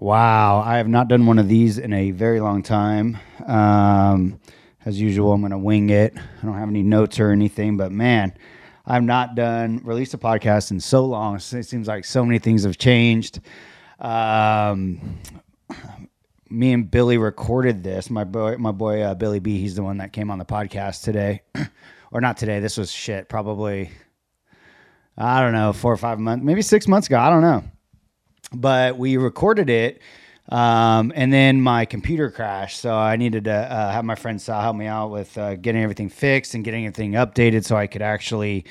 Wow, I have not done one of these in a very long time. Um, as usual, I'm going to wing it. I don't have any notes or anything, but man, I've not done released a podcast in so long. It seems like so many things have changed. Um, me and Billy recorded this. My boy, my boy uh, Billy B. He's the one that came on the podcast today, or not today. This was shit. Probably, I don't know, four or five months, maybe six months ago. I don't know but we recorded it. Um, and then my computer crashed, so I needed to uh, have my friend Sal help me out with uh, getting everything fixed and getting everything updated, so I could actually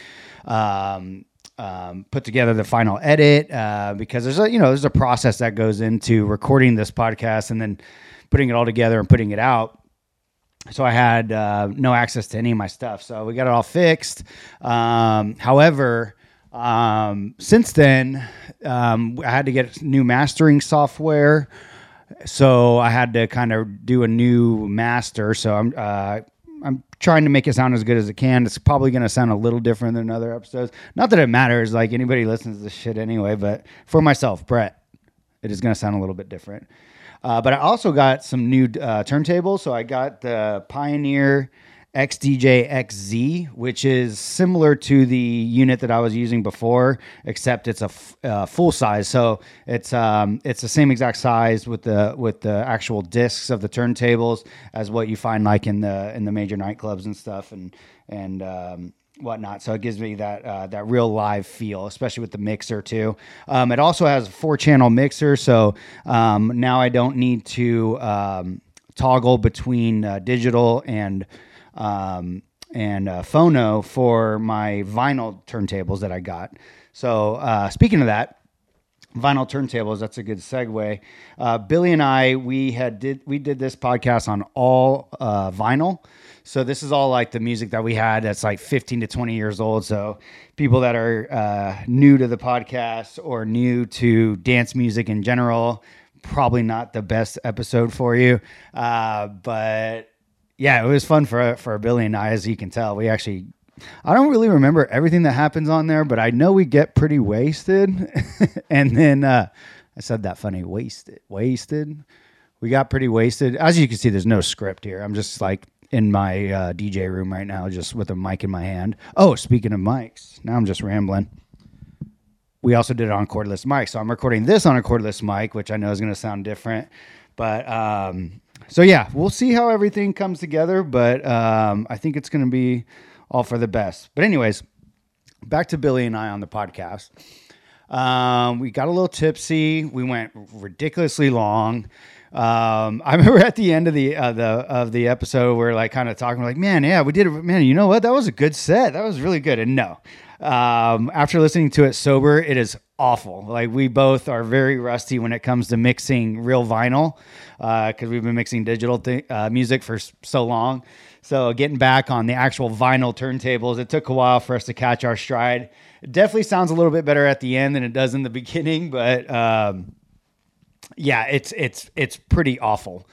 um, um, put together the final edit. Uh, because there's a you know there's a process that goes into recording this podcast and then putting it all together and putting it out. So I had uh, no access to any of my stuff, so we got it all fixed. Um, however, um, since then, um, I had to get new mastering software, so I had to kind of do a new master. So I'm uh, I'm trying to make it sound as good as it can. It's probably going to sound a little different than other episodes. Not that it matters, like anybody listens to this shit anyway. But for myself, Brett, it is going to sound a little bit different. Uh, but I also got some new uh, turntables. So I got the Pioneer XDJ XZ, which is similar to the unit that I was using before, except it's a f- uh, full size. So it's um, it's the same exact size with the with the actual discs of the turntables as what you find like in the in the major nightclubs and stuff and and um, whatnot. So it gives me that uh, that real live feel, especially with the mixer too. Um, it also has a four channel mixer, so um, now I don't need to um, toggle between uh, digital and um, and uh, phono for my vinyl turntables that I got. So uh, speaking of that, vinyl turntables. That's a good segue. Uh, Billy and I, we had did we did this podcast on all uh, vinyl. So this is all like the music that we had that's like 15 to 20 years old. So people that are uh, new to the podcast or new to dance music in general, probably not the best episode for you. Uh, but yeah, it was fun for for Billy and I, as you can tell. We actually, I don't really remember everything that happens on there, but I know we get pretty wasted, and then uh, I said that funny, wasted, wasted. We got pretty wasted. As you can see, there's no script here. I'm just like in my uh, DJ room right now, just with a mic in my hand. Oh, speaking of mics, now I'm just rambling. We also did it on cordless mic, so I'm recording this on a cordless mic, which I know is going to sound different, but um, so yeah, we'll see how everything comes together, but um, I think it's going to be all for the best. But anyways, back to Billy and I on the podcast. Um, we got a little tipsy. We went ridiculously long. Um, I remember at the end of the uh, the of the episode, we are like kind of talking, like, man, yeah, we did it. Man, you know what? That was a good set. That was really good. And no, um, after listening to it sober, it is awful. Like we both are very rusty when it comes to mixing real vinyl because uh, we've been mixing digital th- uh, music for so long. So getting back on the actual vinyl turntables, it took a while for us to catch our stride. It definitely sounds a little bit better at the end than it does in the beginning, but um, yeah, it's it's it's pretty awful.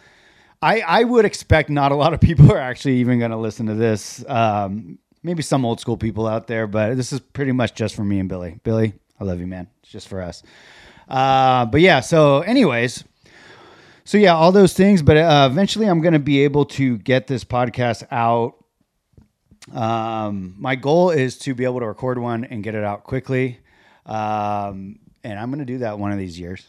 I, I would expect not a lot of people are actually even going to listen to this. Um, maybe some old school people out there, but this is pretty much just for me and Billy. Billy, I love you, man. It's just for us. Uh, but yeah, so, anyways, so yeah, all those things. But uh, eventually, I'm going to be able to get this podcast out. Um, my goal is to be able to record one and get it out quickly. Um, and I'm going to do that one of these years.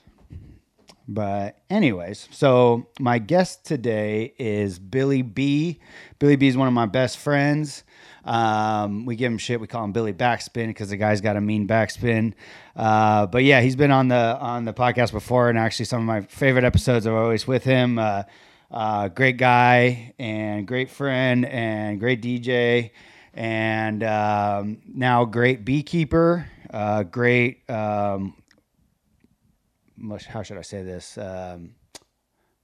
But, anyways, so my guest today is Billy B. Billy B is one of my best friends. Um, we give him shit. We call him Billy Backspin because the guy's got a mean backspin. Uh, but yeah, he's been on the on the podcast before, and actually some of my favorite episodes are always with him. Uh, uh, great guy and great friend and great DJ, and um, now great beekeeper. Uh, great. Um, how should I say this? Um,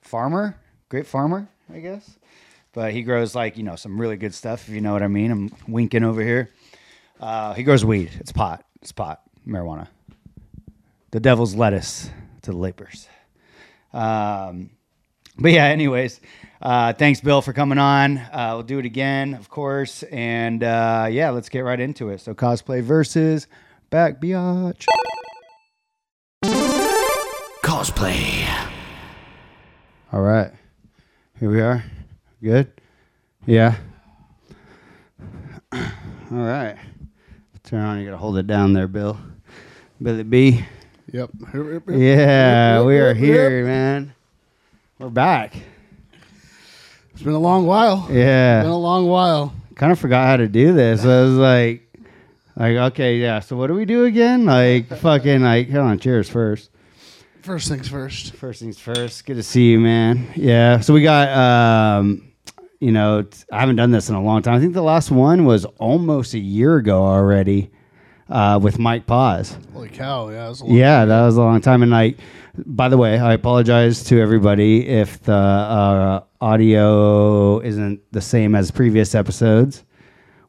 farmer, great farmer, I guess but he grows like you know some really good stuff. If you know what I mean. I'm winking over here. Uh, he grows weed. It's pot. It's pot. Marijuana. The devil's lettuce to the lapers. Um, but yeah. Anyways, uh, thanks, Bill, for coming on. Uh, we'll do it again, of course. And uh, yeah, let's get right into it. So cosplay versus back biatch. cosplay. All right. Here we are. Good? Yeah. All right. Turn on. You got to hold it down there, Bill. Billy B. Yep. Yeah, we are here, man. We're back. It's been a long while. Yeah. It's Been a long while. kind of forgot how to do this. I was like, like, okay, yeah. So what do we do again? Like, fucking, like, hold on. Cheers first. First things first. First things first. Good to see you, man. Yeah. So we got, um, you know, t- I haven't done this in a long time. I think the last one was almost a year ago already, uh, with Mike Paz. Holy cow! Yeah. It was a long Yeah, that was a long time. And I, by the way, I apologize to everybody if the uh, audio isn't the same as previous episodes.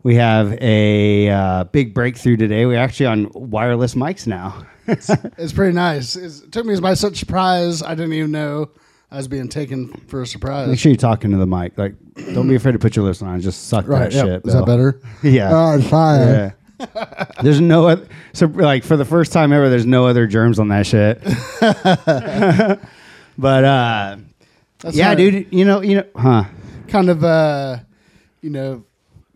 We have a uh, big breakthrough today. We're actually on wireless mics now. It's pretty nice. It's, it took me by such surprise. I didn't even know I was being taken for a surprise. Make sure you're talking to the mic. Like, don't be afraid to put your lips on. Just suck Right. that Yeah. shit. Is that better? Yeah. Oh, it's fine. Yeah. there's no so like for the first time ever. There's no other germs on that shit. but uh, That's yeah, dude. You know, you know, huh? Kind of, uh, you know,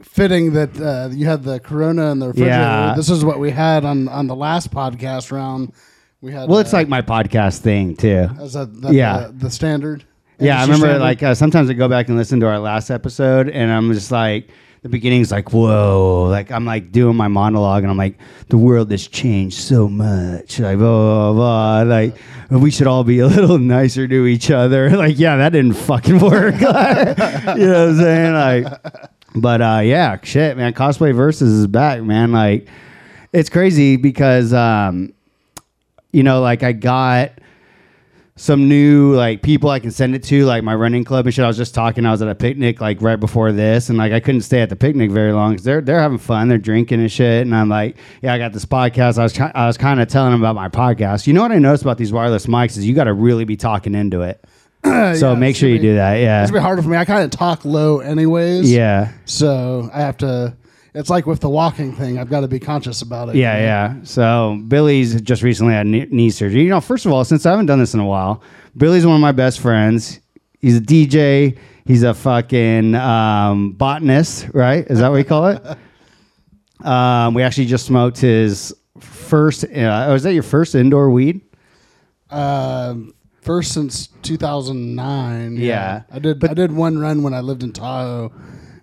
fitting that uh, you had the Corona in the refrigerator. Yeah. This is what we had on on the last podcast round. We had. Well, it's uh, like my podcast thing too. Is that, that Yeah. the, the standard? Yeah, I remember standard? like uh, sometimes I go back and listen to our last episode, and I'm just like, the beginning's like, whoa, like I'm like doing my monologue, and I'm like, the world has changed so much, like blah blah blah, like we should all be a little nicer to each other. Like, yeah, that didn't fucking work. you know what I'm saying? Like, but uh, yeah, shit, man, cosplay versus is back, man. Like, it's crazy because um, you know, like I got some new like people I can send it to, like my running club and shit. I was just talking. I was at a picnic like right before this, and like I couldn't stay at the picnic very long because they're they're having fun, they're drinking and shit. And I'm like, yeah, I got this podcast. I was ki- I was kind of telling them about my podcast. You know what I noticed about these wireless mics is you got to really be talking into it. so Yeah, make sure you do that. Yeah, It's a bit harder for me. I kind of talk low, anyways. yeah. So I have to. It's like with the walking thing. I've got to be conscious about it. Yeah, yeah. So Billy's just recently had knee surgery. You know, first of all, since I haven't done this in a while, Billy's one of my best friends. He's a DJ. He's a fucking um, botanist, right? Is that what we call it? um, we actually just smoked his first. Uh, was that your first indoor weed? Um, first since 2009. Yeah. I did. I did one run when I lived in Tahoe,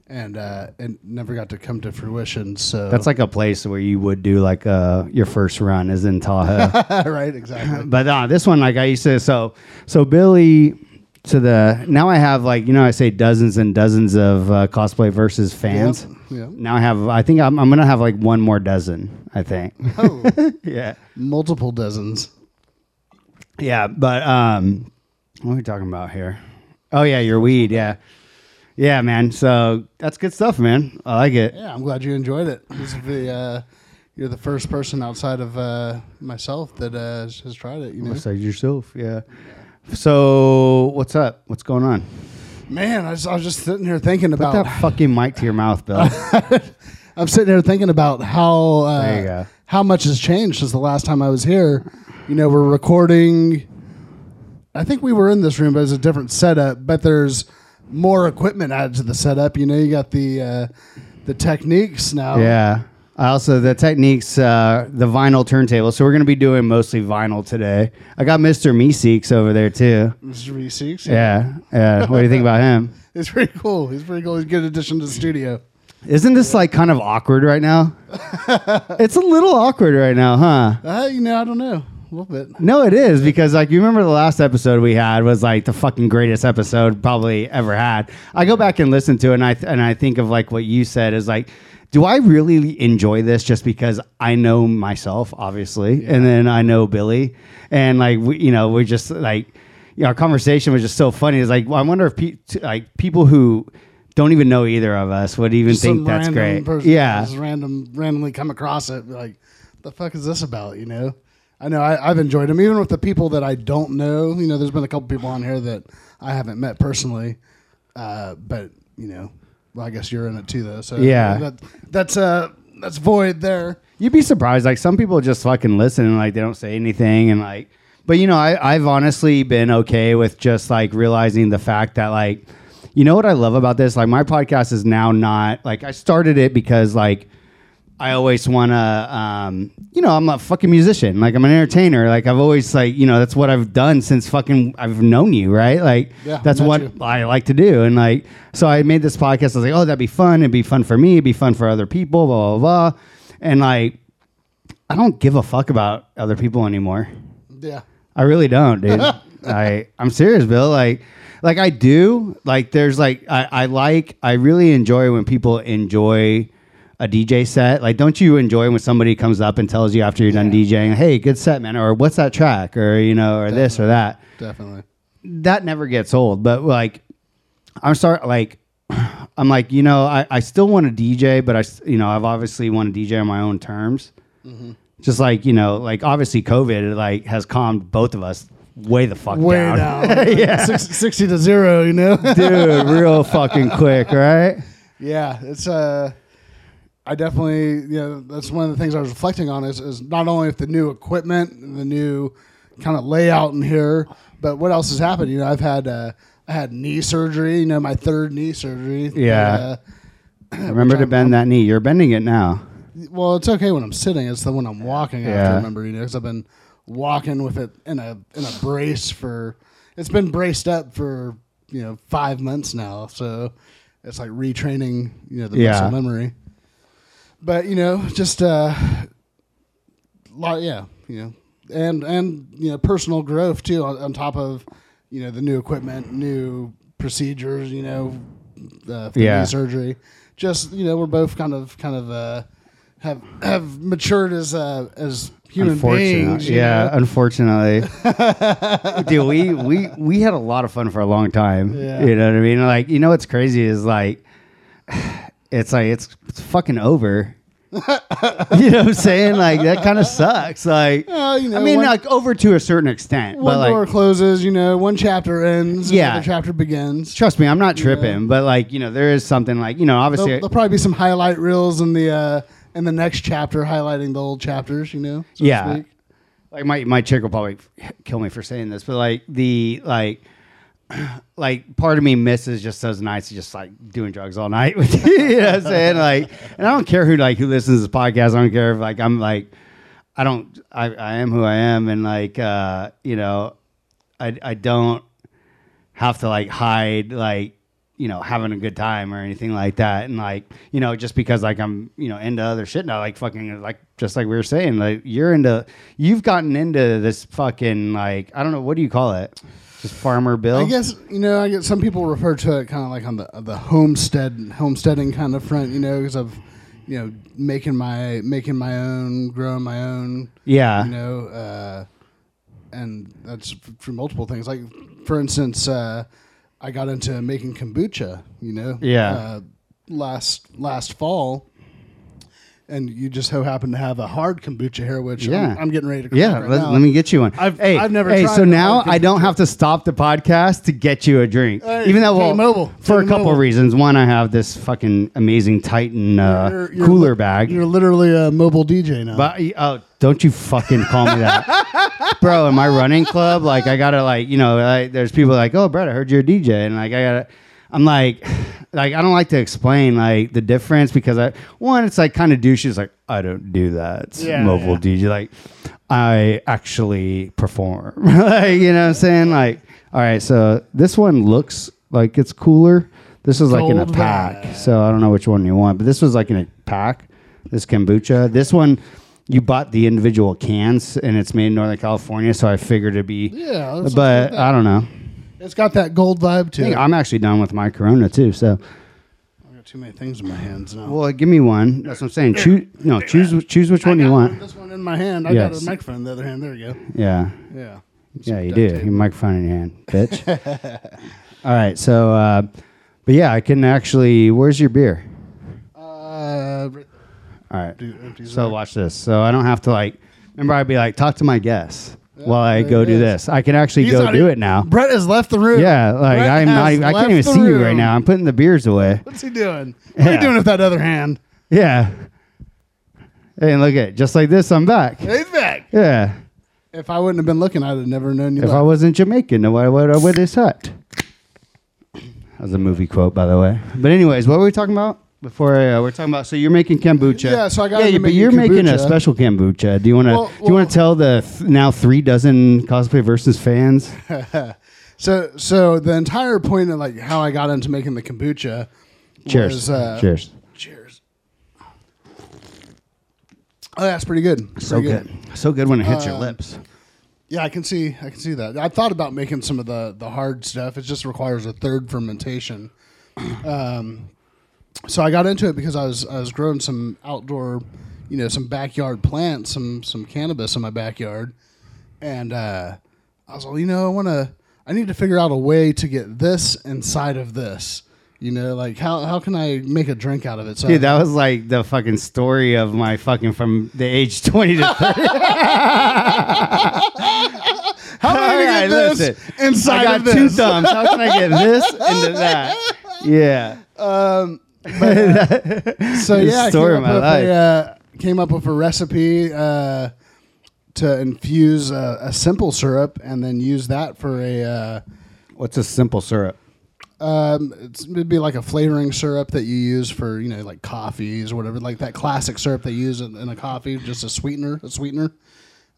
and uh, it never got to come to fruition. So That's like a place where you would do like uh, your first run is in Tahoe. right. Exactly. but uh, this one, like I used to, so so Billy to the now I have like you know I say dozens and dozens of uh, cosplay versus fans. Yep, yep. Now I have I think I'm, I'm gonna have like one more dozen. I think. Oh, yeah. multiple dozens. Yeah, but um, what are we talking about here? Oh yeah, your weed. Yeah, yeah, man. So that's good stuff, man. I like it. Yeah, I'm glad you enjoyed it. This is the. Uh, you're the first person outside of uh, myself that uh, has tried it. You know, Besides yourself, yeah. So what's up? What's going on? man, I, was- I was just sitting here thinking Put about. that fucking mic to your mouth, Bill. I'm sitting here thinking about how uh, There you go. how much has changed since the last time I was here. You know, we're recording. I think we were in this room, but it's a different setup. But there's more equipment added to the setup. You know, you got the uh, the Technics now. Yeah. Also the Technics, uh, the vinyl turntable. So we're gonna be doing mostly vinyl today. I got Mr. Meeseeks over there too. Mr. V6. Yeah. Yeah. What do you think about him? It's pretty cool. He's pretty cool. He's a good addition to the studio. Isn't this like kind of awkward right now? it's a little awkward right now, huh? Uh, you know, I don't know. A little bit. No, it is because like you remember the last episode we had was like the fucking greatest episode probably ever had. I go back and listen to it and I and I think of like what you said is like, do I really enjoy this just because I know myself, obviously, and then I know Billy, and like we, you know, we're just like, you know, our conversation was just so funny. It's like, well, I wonder if pe- t- like people who don't even know either of us would even think Some that's great. yeah, just random, randomly come across it. Like, the fuck is this about? You know, I know I, I've enjoyed them, even with the people that I don't know. You know, there's been a couple people on here that I haven't met personally, uh, but you know, well, I guess you're in it too, though. So Yeah. that, that's uh, that's void there. You'd be surprised. Like some people just fucking listen and like they don't say anything and like but you know, I, I've honestly been okay with just like realizing the fact that like, you know what I love about this? Like my podcast is now not like I started it because like I always want to, um, you know, I'm a fucking musician. Like I'm an entertainer. Like I've always like, you know, that's what I've done since fucking I've known you, right? Like Yeah, that's what you. I like to do. And like, so I made this podcast. I was like, oh, that'd be fun. It'd be fun for me. It'd be fun for other people. Blah blah blah. And like, I don't give a fuck about other people anymore. Yeah. I really don't, dude. I I'm serious, Bill. Like like I do. Like there's like I, I like I really enjoy when people enjoy a DJ set. Like don't you enjoy when somebody comes up and tells you after you're done DJing, "Hey, good set, man," or "What's that track?" or you know, or this or that. Definitely. That never gets old. But like I'm start like I'm like, you know, I, I still want to DJ, but I, you know, I've obviously want to DJ on my own terms. Mm-hmm. Just like, you know, like obviously COVID like has calmed both of us way the fuck Way down. down. yeah. Six, 60 to zero, you know? Dude, real fucking quick, right? Yeah, it's uh I definitely you know that's one of the things I was reflecting on is, is not only with the new equipment and the new kind of layout in here, but what else has happened? You know, I've had uh I had knee surgery, you know, my third knee surgery. Yeah. Uh, Remember to I'm- bend that knee. You're bending it now. well, it's okay when I'm sitting. It's the when I'm walking. I have to Yeah. remember, you know, because I've been walking with it in a in a brace for. It's been braced up for you know five months now, so it's like retraining you know the Yeah. muscle memory. But you know, just uh, lot yeah, you know, and and you know personal growth too on, on top of you know the new equipment, new procedures, you know, uh, Yeah. surgery. Just you know, we're both kind of kind of uh, have have matured as uh, as human beings. Yeah, know? unfortunately. Dude, we, we we had a lot of fun for a long time. Yeah. You know what I mean? Like, you know what's crazy is like it's like it's it's fucking over. you know what I'm saying? Like that kind of sucks. Like Well, you know, I mean, one- like over to a certain extent, One but door like closes, you know, one chapter ends, Yeah. another chapter begins. trust me, I'm not tripping. But like you know, there is something like you know, obviously, There'll, there'll probably be some highlight reels in the uh, in the next chapter highlighting the old chapters, you know. so to Yeah. speak. like my my chick will probably kill me for saying this, but like the like like part of me misses just those nights of just like doing drugs all night you know what I'm saying? Like and I don't care who like who listens to this podcast. I don't care if like I'm like I don't I, I am who I am and like uh, you know, I I don't have to like hide like you know having a good time or anything like that and like you know just because like i'm you know into other shit now like fucking like just like we were saying like you're into you've gotten into this fucking like i don't know what do you call it just farmer bill I guess you know. I get some people refer to it kind of like on the the homestead homesteading kind of front, you know, because of you know making my making my own, growing my own, yeah you know, uh, and that's for multiple things. Like for instance, uh, I got into making kombucha, you know, Yeah. uh, last last fall. And you just so happen to have a hard kombucha here, which Yeah. I'm, I'm getting ready to. yeah right let, let me get you one I've- hey, I've never hey so now i don't have to stop the podcast to get you a drink Hey, even though well, T-Mobile, for a couple T-Mobile. reasons one i have this fucking amazing titan uh, You're- you're cooler li- bag You're literally a mobile DJ now. But oh, don't you fucking call me that, bro? In my running club, like I gotta like you know, like, there's people like, oh, Brett, I heard you're a DJ, and like I gotta, I'm like, like I don't like to explain like the difference because I one, it's like kind of douchey. It's like I don't do that Yeah, mobile yeah. DJ. Like I actually perform. like you know what I'm saying? Like all right, so this one looks like it's cooler. This is like in a pack, so I don't know which one you want, but this was like in a pack. This kombucha. This one, you bought the individual cans, and it's made in Northern California, so I figured it'd be. Yeah, but I don't know. It's got that gold vibe I to it. I'm actually done with my Corona too. So, I got too many things in my hands now. well, give me one. That's what I'm saying. Choose, no, choose, choose which one you want. This one in my hand. I Yes. got a microphone in the other hand. There you go. Yeah, Yeah. yeah, you do. Your microphone in your hand, bitch. All right, so, uh, but yeah, I can actually. Where's your beer? Uh, All right. do empties So there. watch this. So I don't have to like. Remember, I'd be like, talk to my guests while I there go do is. this. I can actually He's go not do even- it now. Brett has left the room. Yeah, like Brett I'm not. has I can't even the see you right room. now. I'm putting the beers away. What's he doing? What are Yeah. you doing with that other hand? Yeah. Hey, and look at it. just like this. I'm back. He's back. Yeah. If I wouldn't have been looking, I'd have never known you. If I left. wasn't Jamaican, why would I wear this hat? That was a movie quote, by the way. But anyways, what were we talking about before? Uh, we're talking about. So you're making kombucha. Yeah, so I got Yeah, into but you're making a special kombucha. Do you want to? Well- do you want to tell the th- now three dozen cosplay versus fans? So, so the entire point of like how I got into making the kombucha. Cheers. Was, uh, Cheers. Cheers. Oh, that's pretty good. So Pretty good. So good when it hits your Um, lips. Yeah, I can see. I can see that. I thought about making some of the the hard stuff. It just requires a third fermentation. Um, so I got into it because I was I was growing some outdoor, you know, some backyard plants, some some cannabis in my backyard, and uh, I was like, you know, I want to. I need to figure out a way to get this inside of this. You know, like how how can I make a drink out of it? So Dude, that was like the fucking story of my fucking from the age 20 to 30. how am I get this listen. inside I got of this? two thumbs. How can I get this into that? Yeah. Um, but, uh, so yeah, I story came of up, my with life. a, uh, came up with a recipe uh, to infuse a, a simple syrup and then use that for a. Uh, What's a simple syrup? um, it's, it'd be like a flavoring syrup that you use for you know like coffees or whatever, like that classic syrup they use in, in a coffee, just a sweetener, a sweetener.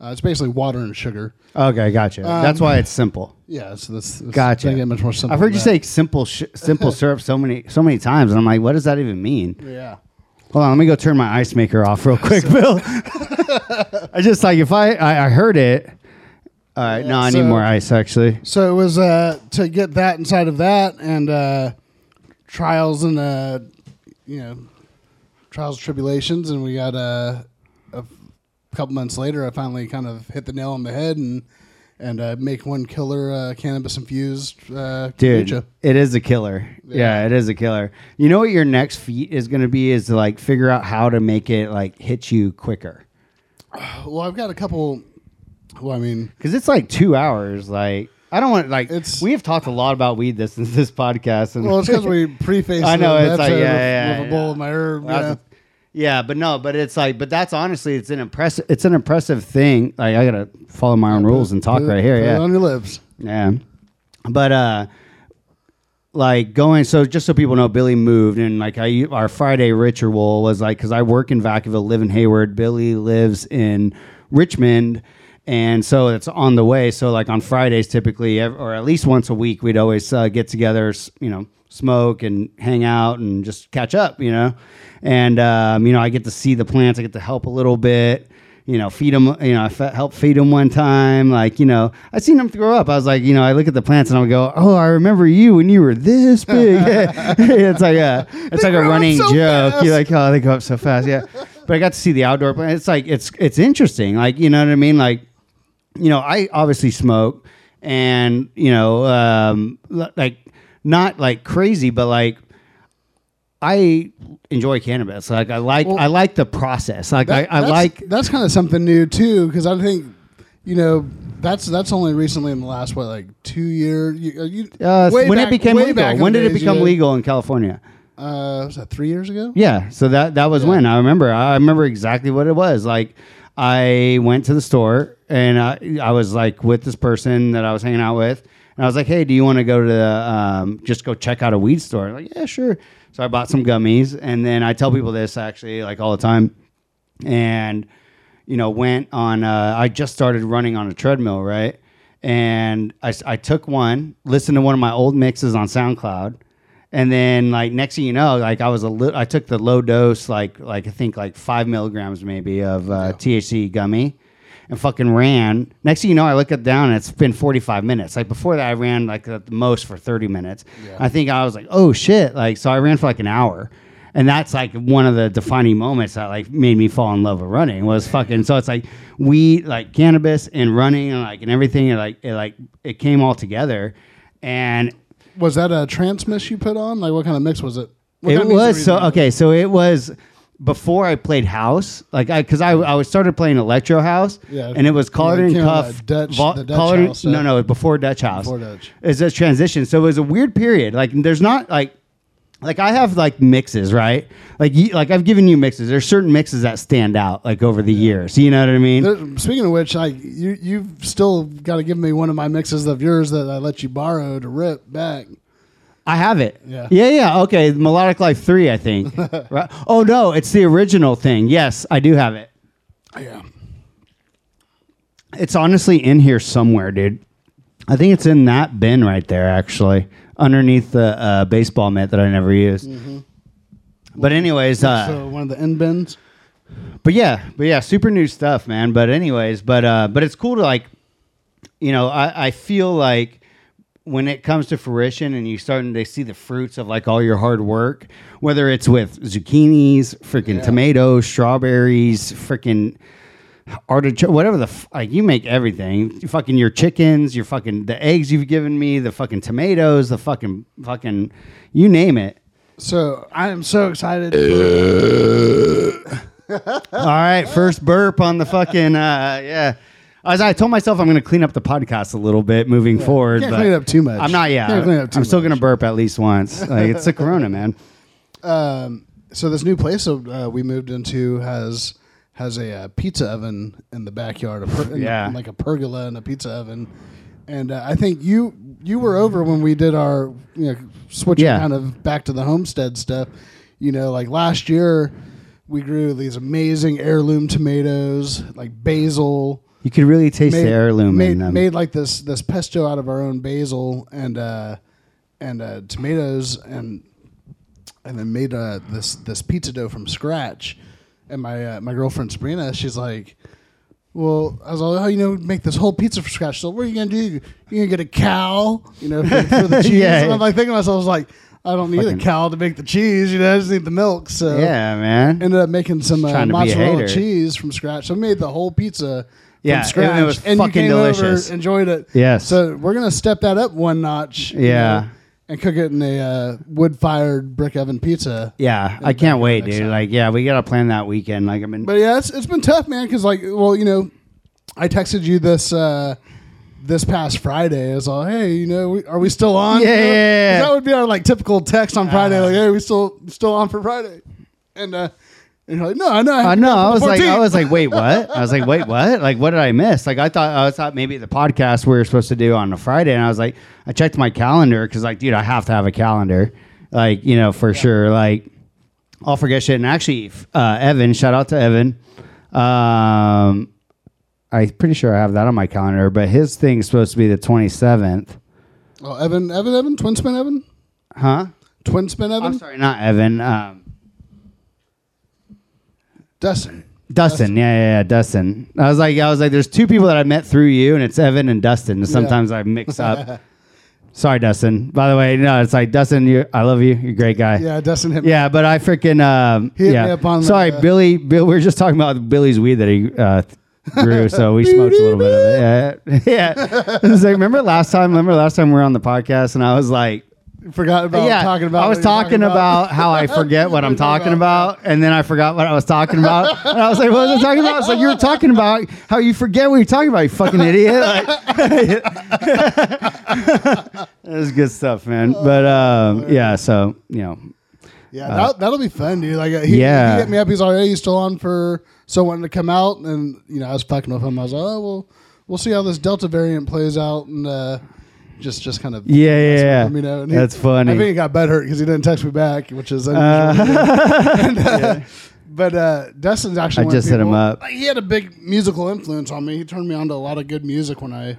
Uh, it's basically water and sugar. Okay, gotcha. That's why it's simple. Yeah, so that's, that's Gotcha. They get much more simple. I've heard you that. say simple sh- simple syrup so many so many times, and I'm like, what does that even mean? Yeah. Hold on, let me go turn my ice maker off real quick, Bill. I just like if I I, I heard it. All right, no, I need more ice actually. So it was uh, to get that inside of that and uh, trials and uh, you know trials tribulations, and we got uh, a couple months later. I finally kind of hit the nail on the head and and uh, make one killer uh, cannabis infused uh, Dude, kombucha. it is a killer. Yeah. it is a killer. You know what your next feat is going to be is to like figure out how to make it like hit you quicker. Well, I've got a couple. Well, I mean, Because it's like two hours. Like I don't want like It's- we have talked a lot about weed this this podcast. And well, it's because we preface. I know, it's like, yeah, with, yeah, with a yeah. bowl of my herb. That's Yeah. Yeah, but no, but it's like, but that's honestly, it's an impressive, it's an impressive thing. Like I gotta follow my own rules and talk Put right here. Yeah, on your lips. Yeah. But uh like going so just so people know Billy moved and like I our Friday ritual was like cuz I work in Vacaville, live in Hayward, Billy lives in Richmond and so it's on the way so like on Fridays typically or at least once a week we'd always uh, get together, you know, smoke and hang out and just catch up, you know. And um, you know, I get to see the plants, I get to help a little bit you know, feed them, you know, I fe- helped feed them one time. Like, you know, I seen them grow up. I was like, you know, I look at the plants and I would go, oh, I remember you when you were this big. it's like a, it's like a running so joke. fast. You're like, oh, they go up so fast. Yeah. But I got to see the outdoor plants. It's like, it's, it's interesting. Like, you know what I mean? Like, you know, I obviously smoke and, you know, um, like not like crazy, but like, I enjoy cannabis. Like I like Well, I like the process. Like That- I, I that's- like that's kind of something new too because I think you know that's that's only recently in the last what like two year you, uh, you, Uh, when back- it became legal. When did it become legal in California? Uh, was that three years ago? Yeah, so that that was Yeah. when I remember. I remember exactly what it was. Like I went to the store and I, I was like with this person that I was hanging out with, and I was like, "Hey, do you want to go to the um, just go check out a weed store?" Like, yeah, sure. So I bought some gummies, and then I tell people this actually like all the time, and you know went on. Uh, I just started running on a treadmill, right? And I, I took one, listened to one of my old mixes on SoundCloud, and then like next thing you know, like I was a little, I took the low dose, like like I think like five milligrams maybe of uh, THC gummy, and fucking ran. Next thing you know, I look it down and it's been forty five minutes. Like before that, I ran like at the most for thirty minutes. I think I was like, oh shit, like so I ran for like an hour. And that's like one of the defining moments that like made me fall in love with running was fucking. So it's like weed, like cannabis and running and like and everything. And like it like it came all together, and Was that a trance mix you put on? Like what kind of mix was it? What it kind of music was so okay. So it was before I played house, like I because I I started playing electro house, Yeah. and it was collared Yeah, and cuff, Dutch- vo- the Dutch house no, no, before Dutch house. Before Dutch. It's a transition, so it was a weird period. Like there's not like like I have like mixes, right? Like you, like I've given you mixes. There's certain mixes that stand out like over the years. You know what I mean? There- Speaking of which, like you, you've still got to give me one of my mixes of yours that I let you borrow to rip back. I have it. Yeah. Yeah, yeah. Okay. Melodic Life 3, I think. right? Oh, no. It's the original thing. Yes, I do have it. Yeah. It's honestly in here somewhere, dude. I think it's in that bin right there, actually, underneath the uh, baseball mitt that I never used. But, anyways, uh, so one of the end bins. but yeah, but yeah, super new stuff, man. But anyways, but uh, but it's cool to like, you know, I, I feel like when it comes to fruition and you starting to see the fruits of like all your hard work, whether it's with zucchinis, freaking Yeah. tomatoes, strawberries, freaking artichoke, whatever the f- like, you make everything. You fucking your chickens, your fucking the eggs you've given me, the fucking tomatoes, the fucking fucking you name it. So I am so excited. All right, first burp on the fucking uh, yeah. As I told myself, I'm going to clean up the podcast a little bit moving forward. Can't clean it up too much. I'm not. yet. Can't clean it up too I'm still going to burp at least once. Like it's the Corona, man. Um, so this new place uh, we moved into has has a uh, pizza oven in the backyard, a per- Yeah. like a pergola and a pizza oven. And uh, I think you you were over when we did our you know switching Yeah. kind of back to the homestead stuff. You know, like last year we grew these amazing heirloom tomatoes, like basil. You could really taste the heirloom made, in them. made like this this pesto out of our own basil and uh, and uh, tomatoes and and then made uh, this this pizza dough from scratch. And my uh, my girlfriend Sabrina, she's like, "Well, I was like, oh, you know, make this whole pizza from scratch. So what are you gonna do? You're gonna get a cow, you know, for, for the cheese?" Yeah. And I'm like thinking to myself, I was like, "I don't need a cow to make the cheese. You know, I just need the milk." So yeah, man. ended up making some uh, Trying to be a mozzarella cheese from scratch. So I made the whole pizza Yeah, from it- scratch. it was and fucking you came delicious. Over, enjoyed it. Yes. So we're gonna step that up one notch. you Yeah. know, and cook it in a uh, wood-fired brick oven pizza. yeah, I can't wait, dude. time. Like, yeah, we got to plan that weekend. Like, I mean, But yeah, it's it's been tough, man. Because like, well, you know, I texted you this. Uh, this past Friday, I was like, "Hey, you know, we, are we still on?" Yeah, You know? yeah, yeah. That would be our like typical text on Friday, like, "Hey, we still still on for Friday?" And uh, and you're like, "No, I know." I know. I was like, I was like, wait, what? I was like, wait, what? Like, what did I miss? Like, I thought, I thought maybe the podcast we were supposed to do on a Friday, and I was like, I checked my calendar because, like, dude, I have to have a calendar, like, you know, for sure. Like, I'll forget shit. And actually, uh, Evan, shout out to Evan. Um, I'm pretty sure I have that on my calendar, but his thing is supposed to be the 27th. Oh, Evan, Evan, Evan, twin spin, Evan, Huh? twin spin, Evan, I'm sorry, not Evan. Um, Dustin. Dustin, yeah, yeah, yeah, Dustin. I was like, I was like, there's two people that I met through you, and it's Evan and Dustin. And sometimes I mix up. Sorry, Dustin. By the way, no, it's like Dustin. You, I love you. You're a great guy. Yeah, Dustin hit me. Yeah, but I freaking um, He hit yeah. me up on the- Sorry, Billy. Bill, we were just talking about Billy's weed that he uh, grew, so we smoked a little bit of it. Yeah, yeah. It was like, remember last time? Remember last time we were on the podcast, and I was like, Forgot about yeah, talking about. I was you're talking about. how I forget what I'm talking about, and then I forgot what I was talking about, and I was like, "What was I talking about?" It's like you were talking about how you forget what you're talking about, you fucking idiot. Like, that was good stuff, man. But um, yeah, so you know, Yeah, that, that'll be fun, dude. Like, uh, he, Yeah. he hit me up. He's like, "Hey, you still on for someone to come out?" And you know, I was fucking with him. I was like, "Oh, well, we'll see how this Delta variant plays out," and uh, just just kind of yeah, with yeah, him, you know. And he- that's funny. I think he got butthurt because he didn't text me back, which is unusual. Uh, And, uh, But uh, Dustin's actually. I just hit him up. He had a big musical influence on me. He turned me on to a lot of good music when I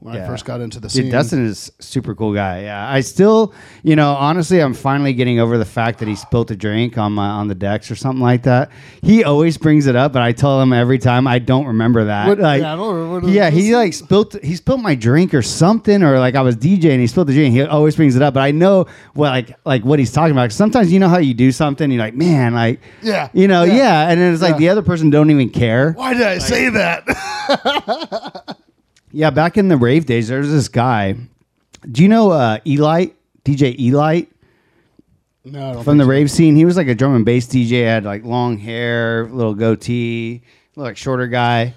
when I first got into the scene. Dude, Dustin is a super cool guy. Yeah, I still, you know, honestly, I'm finally getting over the fact that he spilt a drink on my on the decks or something like that. He always brings it up, but I tell him every time I don't remember that. What- like, yeah, I don't remember yeah, he like spilt he spilt my drink or something, or like I was DJing, he spilled the drink. He always brings it up, but I know what like like what he's talking about. Sometimes you know how you do something, you're like, man, like, Yeah, you know, yeah. yeah, and then it's like Yeah. the other person don't even care. Why did I say that? Yeah, back in the rave days, there was this guy. Do you know uh, Elite? DJ Elite no, I don't from the think so. rave scene. He was like a drum and bass DJ. Had like long hair, little goatee, looked like shorter guy.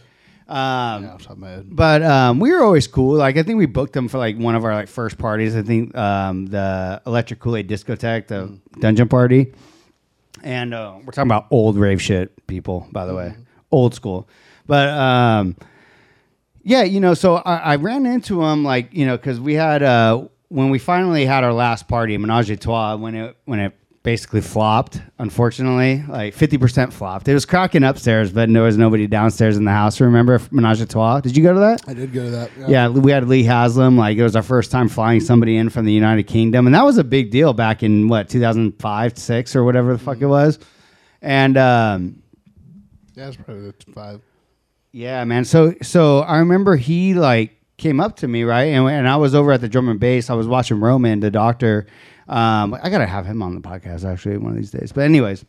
Um, Yeah, off the top of my head. but um, we were always cool. Like I think we booked them for like one of our like first parties. I think um, the Electric Kool Aid Discotheque, the dungeon party, and uh, we're talking about old rave shit, people. By the way, old school. But um, yeah, you know, so I, I ran into him like you know because we had uh, when we finally had our last party, Menage a Trois, when it when it basically flopped. Unfortunately, like fifty percent flopped. It was cracking upstairs, but there was nobody downstairs in the house. Remember Menage a Trois? Did you go to that? I did go to that. Yeah, we had Lee Haslam. Like it was our first time flying somebody in from the United Kingdom, and that was a big deal back in what 2005, six, or whatever the fuck it was. And um, Yeah, it's probably the five. Yeah, man. So so I remember he like came up to me right, and, and I was over at the drum and bass. I was watching Roman, the doctor. Um, I gotta have him on the podcast actually one of these days. But anyways.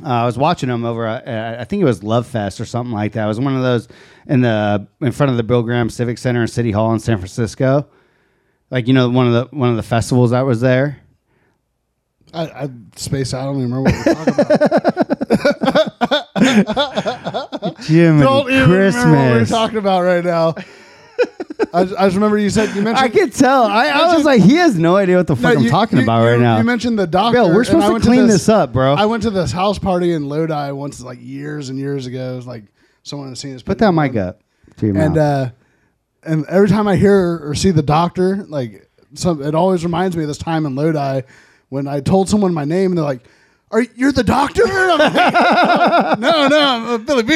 Uh, I was watching him over. Uh, I think it was Love Fest or something like that. It was one of those in the in front of the Bill Graham Civic Center in City Hall in San Francisco. Like you know, one of the one of the festivals that was there. I, I spaced out. I don't even remember what we're talking about. Jim don't even remember what we're Christmas. talking about right now. I, just- I just remember you said you mentioned. I could tell. I, I was like, he has no idea what the fuck I'm you- talking you- about you- right now. You mentioned the doctor. Bill, we're and supposed I to went clean this up, bro. I went to this house party in Lodi once, like years and years ago. It was like someone had seen us. Put that mic up to your And mouth. uh, and every time I hear or see the doctor, like some, it always reminds me of this time in Lodi when I told someone my name and they're like, "Are you're the doctor?" Like, no, no, I'm uh, Billy B.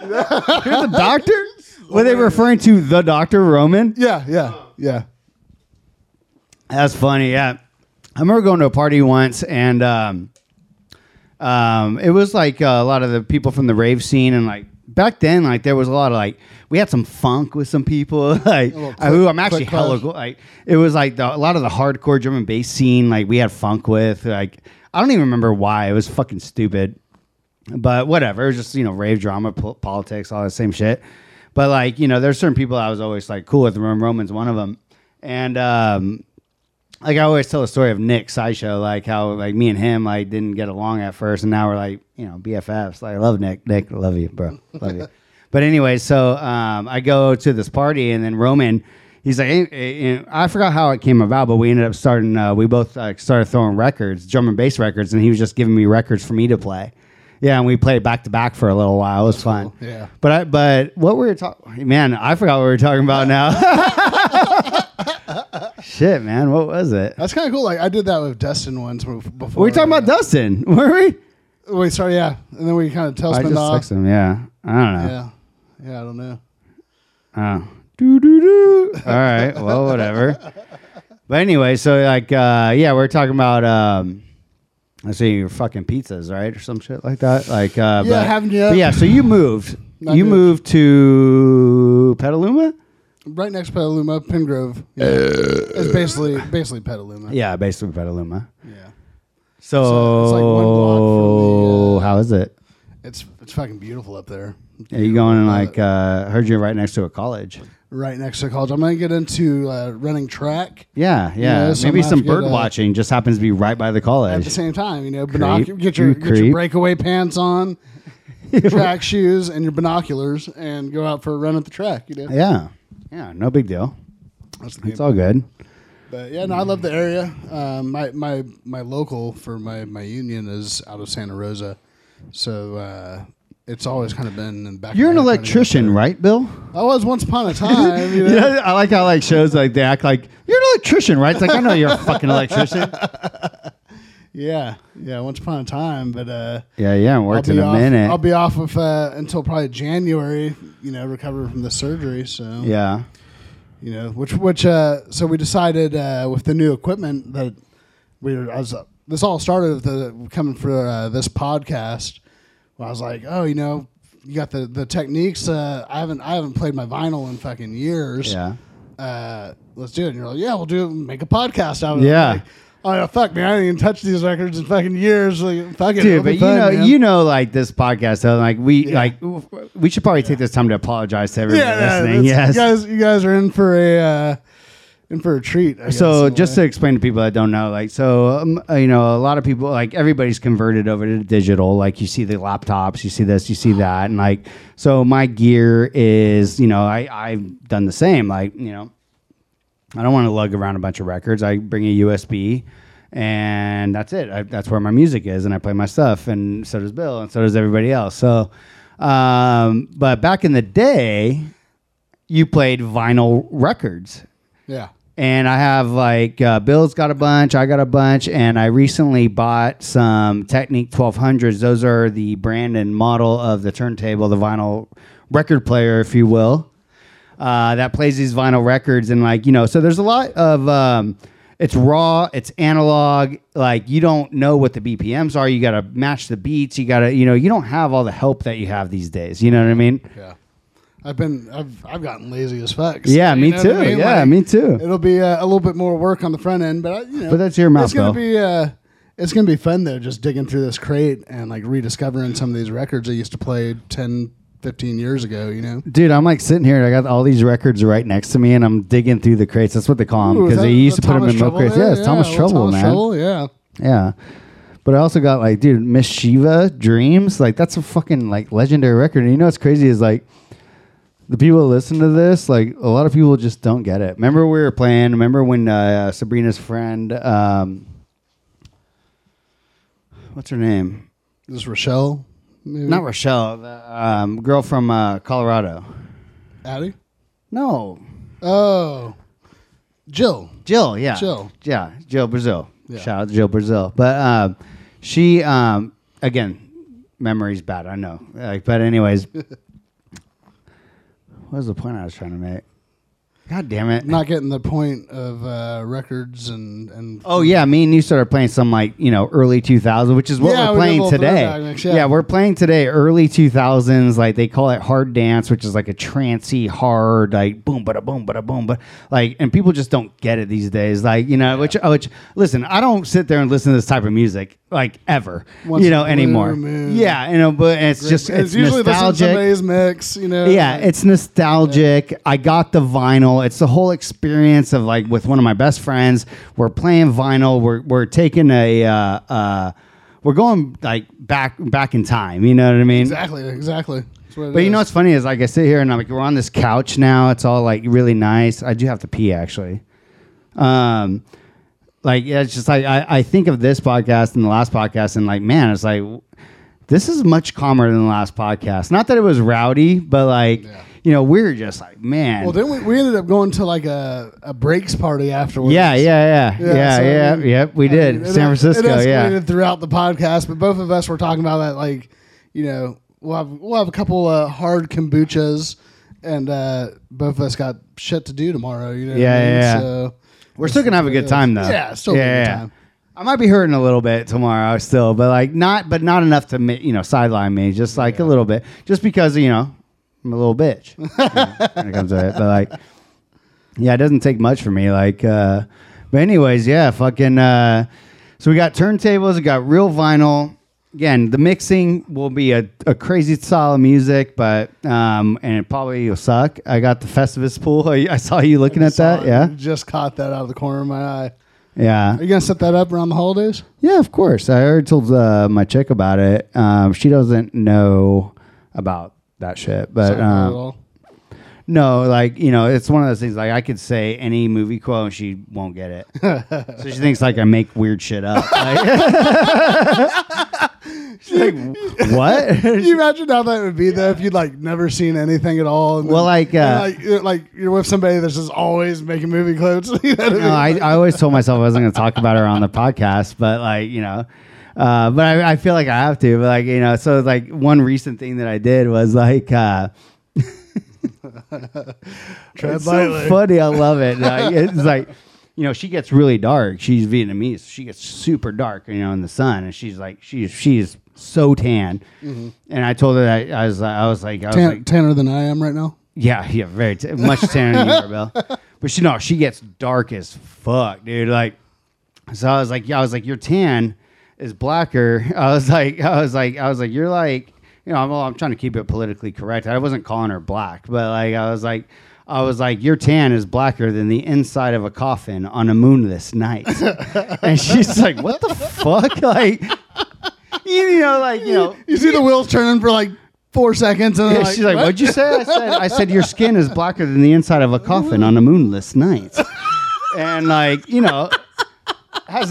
You're the doctor? Were they referring to the doctor Roman? Yeah, yeah, yeah. That's funny. Yeah, I remember going to a party once, and um, um, it was like uh, a lot of the people from the rave scene, and like back then, like there was a lot of like we had some funk with some people, like who I'm actually hella Like it was like the, a lot of the hardcore drum and bass scene, like we had funk with. Like I don't even remember why. It was fucking stupid, but whatever. It was just you know rave drama, po- politics, all that same shit. But like you know, there's certain people I was always like cool with. Rom- Roman's one of them, and um, like I always tell the story of Nick Sideshow, like how like me and him like didn't get along at first, and now we're like you know BFFs. Like I love Nick, Nick, love you, bro, love you. But anyway, so um, I go to this party, and then Roman, he's like, hey, hey, you I forgot how it came about, but we ended up starting. Uh, we both uh, started throwing records, drum and bass records, and he was just giving me records for me to play. Yeah, and we played back to back for a little while. It was fun. cool. Yeah. But I but what we were talking, man, I forgot what we were talking about now. Shit, man, what was it? That's kind of cool. Like I did that with Dustin once before. Were we talking about Dustin? Were we? Wait, sorry, yeah. And then we kind of I just off. texted him. Yeah, I don't know. Yeah, yeah. I don't know. Oh. Doo doo doo. All right. Well, whatever. But anyway, so like, uh, yeah, we're talking about, um, let's see, your fucking pizzas, right, or some shit like that. Like, uh, Yeah, but, having you but yeah. So you moved. I you moved. moved to Petaluma. Right next to Petaluma, Penngrove. Yeah. it's basically basically Petaluma. Yeah, basically Petaluma. Yeah. So, So it's like one block from the, uh, how is it? It's it's fucking beautiful up there. Are you going like? Uh, heard you're right next to a college. Right next to college. I'm gonna get into uh, running track Yeah, yeah. Yeah, so Maybe some to get, bird uh, watching just happens to be right by the college. at the same time. You know, binoc- get your You get your breakaway pants on, track shoes, and your binoculars, and go out for a run at the track. You know, yeah, yeah. No big deal. That's It's all good. But yeah, no, I love the area. Um, my my my local for my my union is out of Santa Rosa, so uh, it's always kind of been in the back. You're an my head trying electrician, right, Bill? I was once upon a time. You know? Yeah, I like how like shows like they act like you're an electrician, right? It's like I know you're a fucking electrician. yeah, yeah. Once upon a time, but uh, Yeah, yeah. I'll Worked be in a off, minute. I'll be off of uh, until probably January. You know, recover from the surgery. So yeah, you know, which which uh, so we decided uh, with the new equipment that we were as this all started with the coming for uh, this podcast. I was like, oh, you know, you got the the Technics. Uh, I haven't I haven't played my vinyl in fucking years. yeah. Uh, let's do it. And you're like, yeah, we'll do it. Make a podcast out of Yeah. it. Like, oh yeah, fuck me. I didn't even touch these records in fucking years. Like, fuck it. Dude, but you fun, know, man. you know, like this podcast, though, like we, Yeah. like we should probably take this time to apologize to everybody yeah, yeah, listening. Yes, you guys, you guys are in for a uh, in for a treat. I so a just to explain to people that don't know, like, so um, you know, a lot of people, like, everybody's converted over to digital. Like, you see the laptops, you see this, you see that, and like, so my gear is, you know, I I've done the same. Like, you know, I don't want to lug around a bunch of records. I bring a USB, and that's it. I, that's where my music is, and I play my stuff, and so does Bill, and so does everybody else. So, um, but back in the day, you played vinyl records yeah, and I have like uh, Bill's got a bunch, I got a bunch, and I recently bought some Technics 1200s. Those are the brand and model of the turntable, the vinyl record player, if you will, uh, that plays these vinyl records. And like you know, so there's a lot of um, it's raw, it's analog. Like you don't know what the BPMs are. You got to match the beats. You got to you know you don't have all the help that you have these days. You know what I mean? yeah. I've been I've I've gotten lazy as fuck. Yeah, me too. I mean? Yeah, Like, me too. It'll be uh, a little bit more work on the front end, but uh, you know, But that's your mouth, It's gonna Bill. be uh, it's gonna be fun though, just digging through this crate and like rediscovering some of these records I used to play 10, 15 years ago. You know, Dude, I'm like sitting here. I got all these records right next to me, and I'm digging through the crates. That's what they call them because they used to put them in milk crates. there? Yeah, it's Thomas Trouble, Thomas man. Trouble, yeah. Yeah, but I also got like, dude, Miss Shiva Dreams. Like that's a fucking like legendary record. And you know what's crazy is like the people that listen to this, like a lot of people just don't get it. Remember we were playing. Remember when uh, Sabrina's friend, um, what's her name? This Rochelle, maybe? Not Rochelle, the um, girl from uh, Colorado. Addie. No, Oh, Jill. Jill, yeah, Jill. yeah, Jill Brazil. Yeah. Shout out to Jill Brazil. But um, she, um, again, memory's bad. I know. Like, but anyways, what was the point I was trying to make? God damn it! Not getting the point of uh, records and and Oh yeah, me and you started playing some like you know early 2000s, which is what Yeah, we we're did playing today. mix, yeah. we're playing today early 2000s. Like they call it hard dance, which is like a trancy hard like boom, bada boom, bada boom, but like and people just don't get it these days. Like you know, which which listen, I don't sit there and listen to this type of music like ever, Once you know, anymore. moon. Yeah, you know, but it's just it's, usually listening to nostalgic. mix. You know. Yeah, it's nostalgic. I got the vinyl. It's the whole experience of like with one of my best friends. We're playing vinyl. We're we're taking a uh, uh, we're going like back back in time. You know what I mean? exactly, exactly. That's what it But you is. know what's funny is like I sit here and I'm like we're on this couch now. It's all like really nice. I do have to pee actually. Um, like yeah, it's just like I, I think of this podcast and the last podcast and like man, it's like this is much calmer than the last podcast. Not that it was rowdy, but like Yeah. you know we were just like man. Well, then we, we ended up going to like a, a breaks party afterwards. yeah, yeah, yeah, Yeah, yeah, so, I mean, yep. We I did mean, it- San Francisco. It yeah, throughout the podcast, but both of us were talking about that. Like, you know, we'll have we'll have a couple uh, hard kombuchas, and uh, both of us got shit to do tomorrow. You know, what I Yeah, mean? yeah, yeah. So we're still gonna have a good time though. Yeah, still a good time. I might be hurting a little bit tomorrow still, but like not, but not enough to ma- you know sideline me. Just like a little bit, just because you know I'm a little bitch you know, when it comes to it. But like, yeah, it doesn't take much for me. Like, uh, but anyways, yeah, fucking. Uh, so we got turntables, we got real vinyl. Again, the mixing will be a, a crazy style of music, but um, and it probably will suck. I got the Festivus pole. I, I saw you looking at that. it. Yeah, just caught that out of the corner of my eye. yeah. Are you gonna set that up around the holidays? Yeah, of course. I already told uh, my chick about it. Um, she doesn't know about that shit, but Sorry about it um, no, like you know, it's one of those things. Like I could say any movie quote, and she won't get it. so she thinks like I make weird shit up. Like- like, what? Can you imagine how that would be though if you'd like never seen anything at all? Well, like, uh, and, like, you're, like you're with somebody that's just always making movie quotes. you know what no, I, I always told myself I wasn't going to talk about her on the podcast, but like, you know, uh, but I, I feel like I have to, but like, you know, so like one recent thing that I did was like, uh, it's so funny. I love it. Like, it's like, you know, she gets really dark. She's Vietnamese. She gets super dark, you know, in the sun, and she's like, she's she's so tan. Mm-hmm. And I told her that I was, I was like, I was Tan- like, tanner than I am right now. yeah, yeah, very t- much tanner than you are, Bill. But she no, she gets dark as fuck, dude. Like, so I was like, yeah, I was like, your tan is blacker. I was like, I was like, I was like, you're like, you know, I'm, well, I'm trying to keep it politically correct. I wasn't calling her black, but like, I was like, I was like, your tan is blacker than the inside of a coffin on a moonless night. and she's like, what the fuck? Like, you know, like, you know, You see the wheels turning for like four seconds, and yeah, like, she's like, "What?" what'd you say? I said, I said, your skin is blacker than the inside of a coffin on a moonless night. and like, you know, has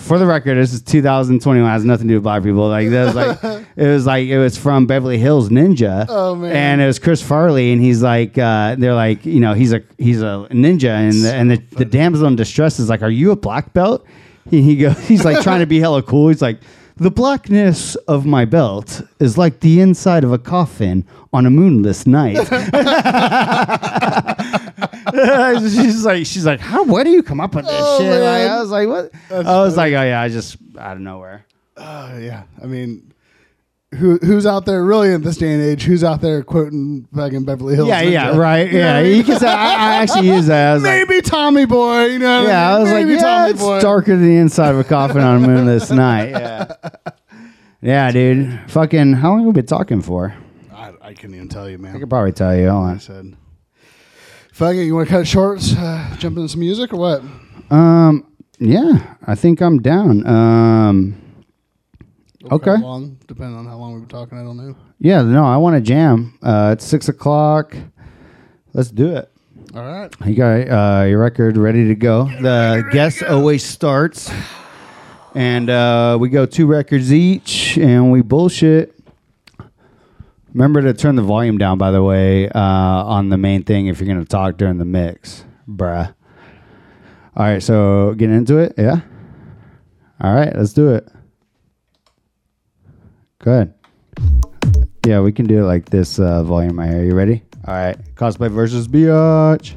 for the record, this is 2021. Has nothing to do with black people. Like that was like it was like it was from Beverly Hills Ninja. Oh, man. And it was Chris Farley, and he's like, uh, they're like, you know, he's a he's a ninja, and the, and the, the damsel in distress is like, are you a black belt? He, he goes, he's like trying to be hella cool. He's like. The blackness of my belt is like the inside of a coffin on a moonless night. she's like, she's like, how? Where do you come up with this Oh, shit? Like, man. I was like, what? That's I was like, oh yeah, I just out of nowhere. Uh, yeah, I mean, who who's out there really in this day and age? Who's out there quoting fucking Beverly Hills? Yeah, yeah, Ninja? right. You know Yeah, I mean? you can say I, I actually use that. Was like, maybe Tommy Boy. You know? yeah, I mean? was like, Maybe yeah, Tommy it's Boy. darker than the inside of a coffin on a moonless night. Yeah, yeah, dude. Fucking, how long have we been talking for? I, I couldn't even tell you, man. I could probably tell you. Hold I said, "Fuck it, you want to cut it short? Uh, jump into some music or what?" Um, yeah, I think I'm down. Um, Okay. it Long, depending on how long we've been talking, I don't know. yeah, no, I want to jam. Uh, it's six o'clock. Let's do it. All right. You got uh, your record ready to go. The guest always starts, and uh, we go two records each, and we bullshit. Remember to turn the volume down, by the way, uh, on the main thing if you're gonna talk during the mix, bruh. All right, so get into it, yeah. All right, let's do it. Good. Yeah, we can do it like this uh, volume right here. You ready? All right. Cosplay versus biatch.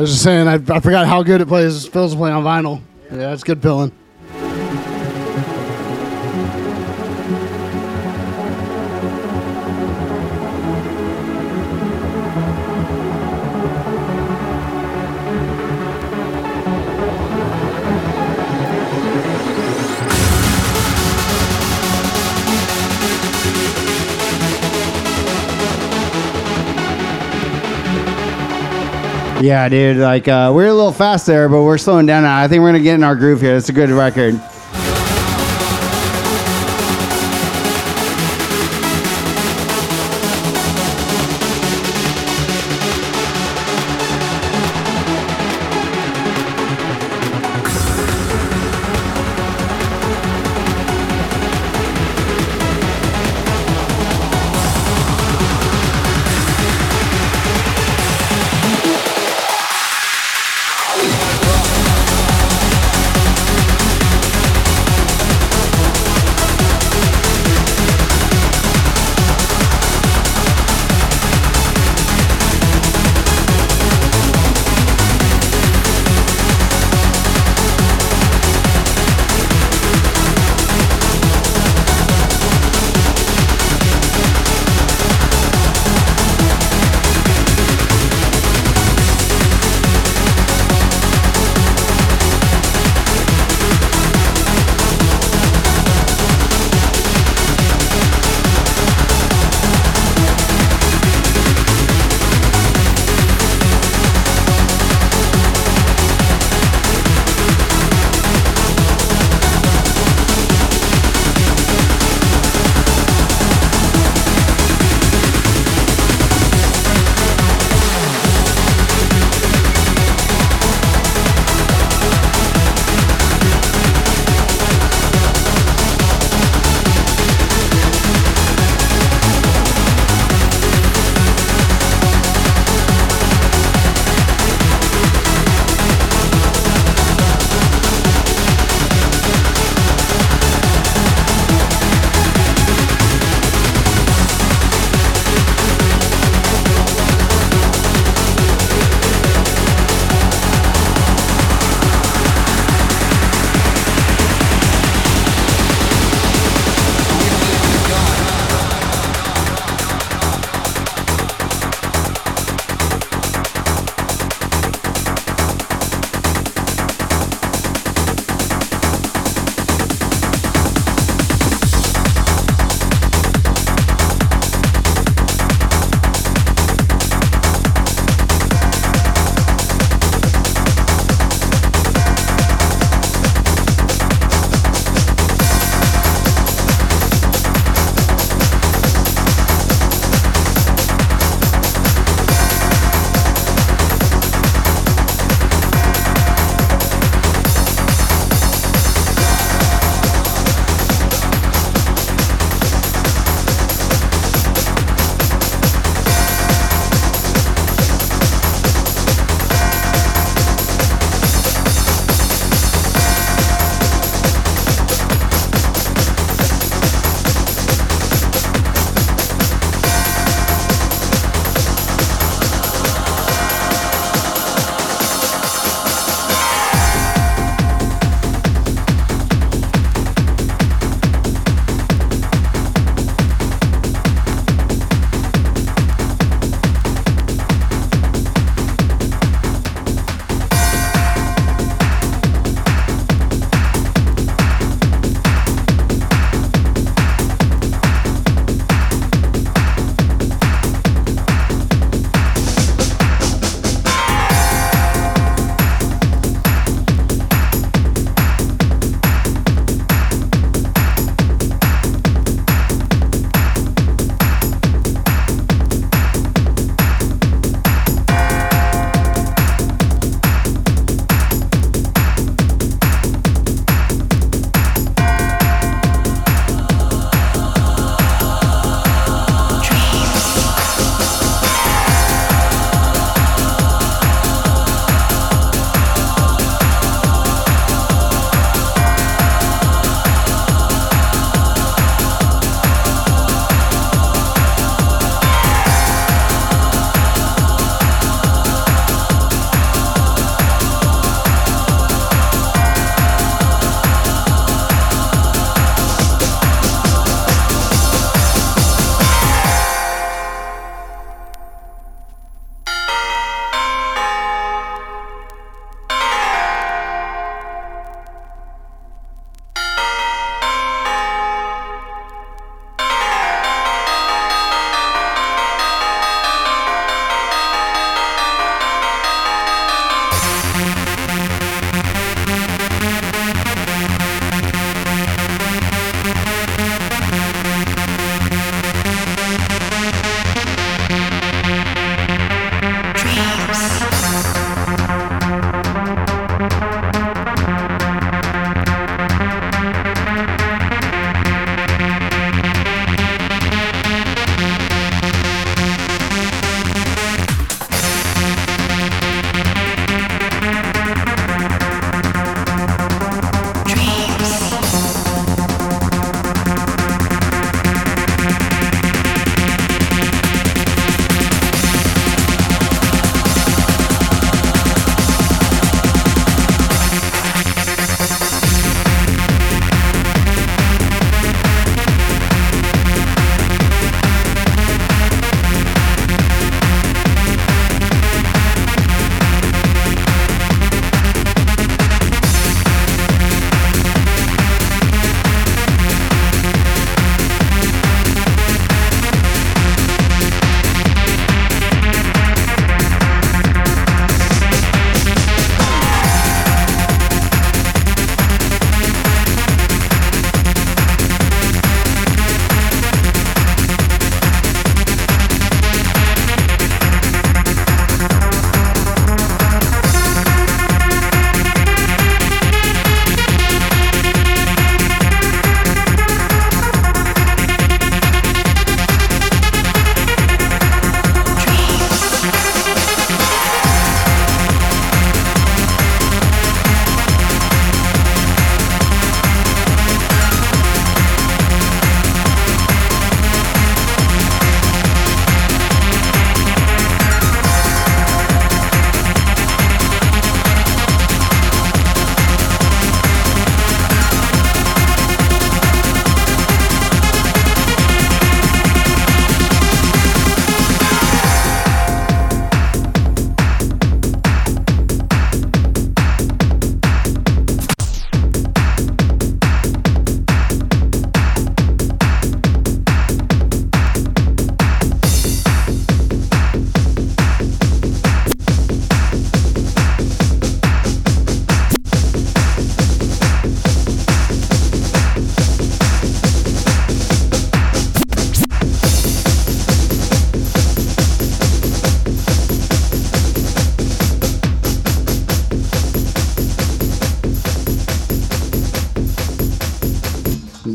Was just saying, I, I forgot how good it plays. Phil's playing on vinyl. Yeah, it's good feeling. Yeah, dude. Like uh, we're a little fast there, but we're slowing down now. I think we're gonna get in our groove here. It's a good record.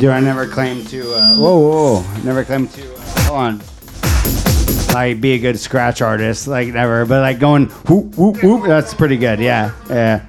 Dude, I never claimed to. Uh, whoa, whoa, whoa! Never claimed to. Uh, hold on. Like be a good scratch artist, like never. But like going whoop whoop whoop, that's pretty good. Yeah, yeah.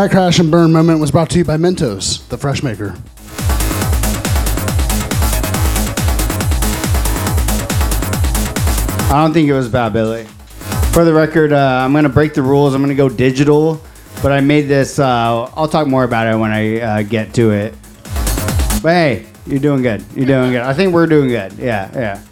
That crash and burn moment was brought to you by Mentos, the fresh maker. I don't think it was bad, Billy. For the record, uh, I'm gonna break the rules. I'm gonna go digital, but I made this. Uh, I'll talk more about it when I uh, get to it. But hey, you're doing good. You're doing good. I think we're doing good. Yeah, yeah.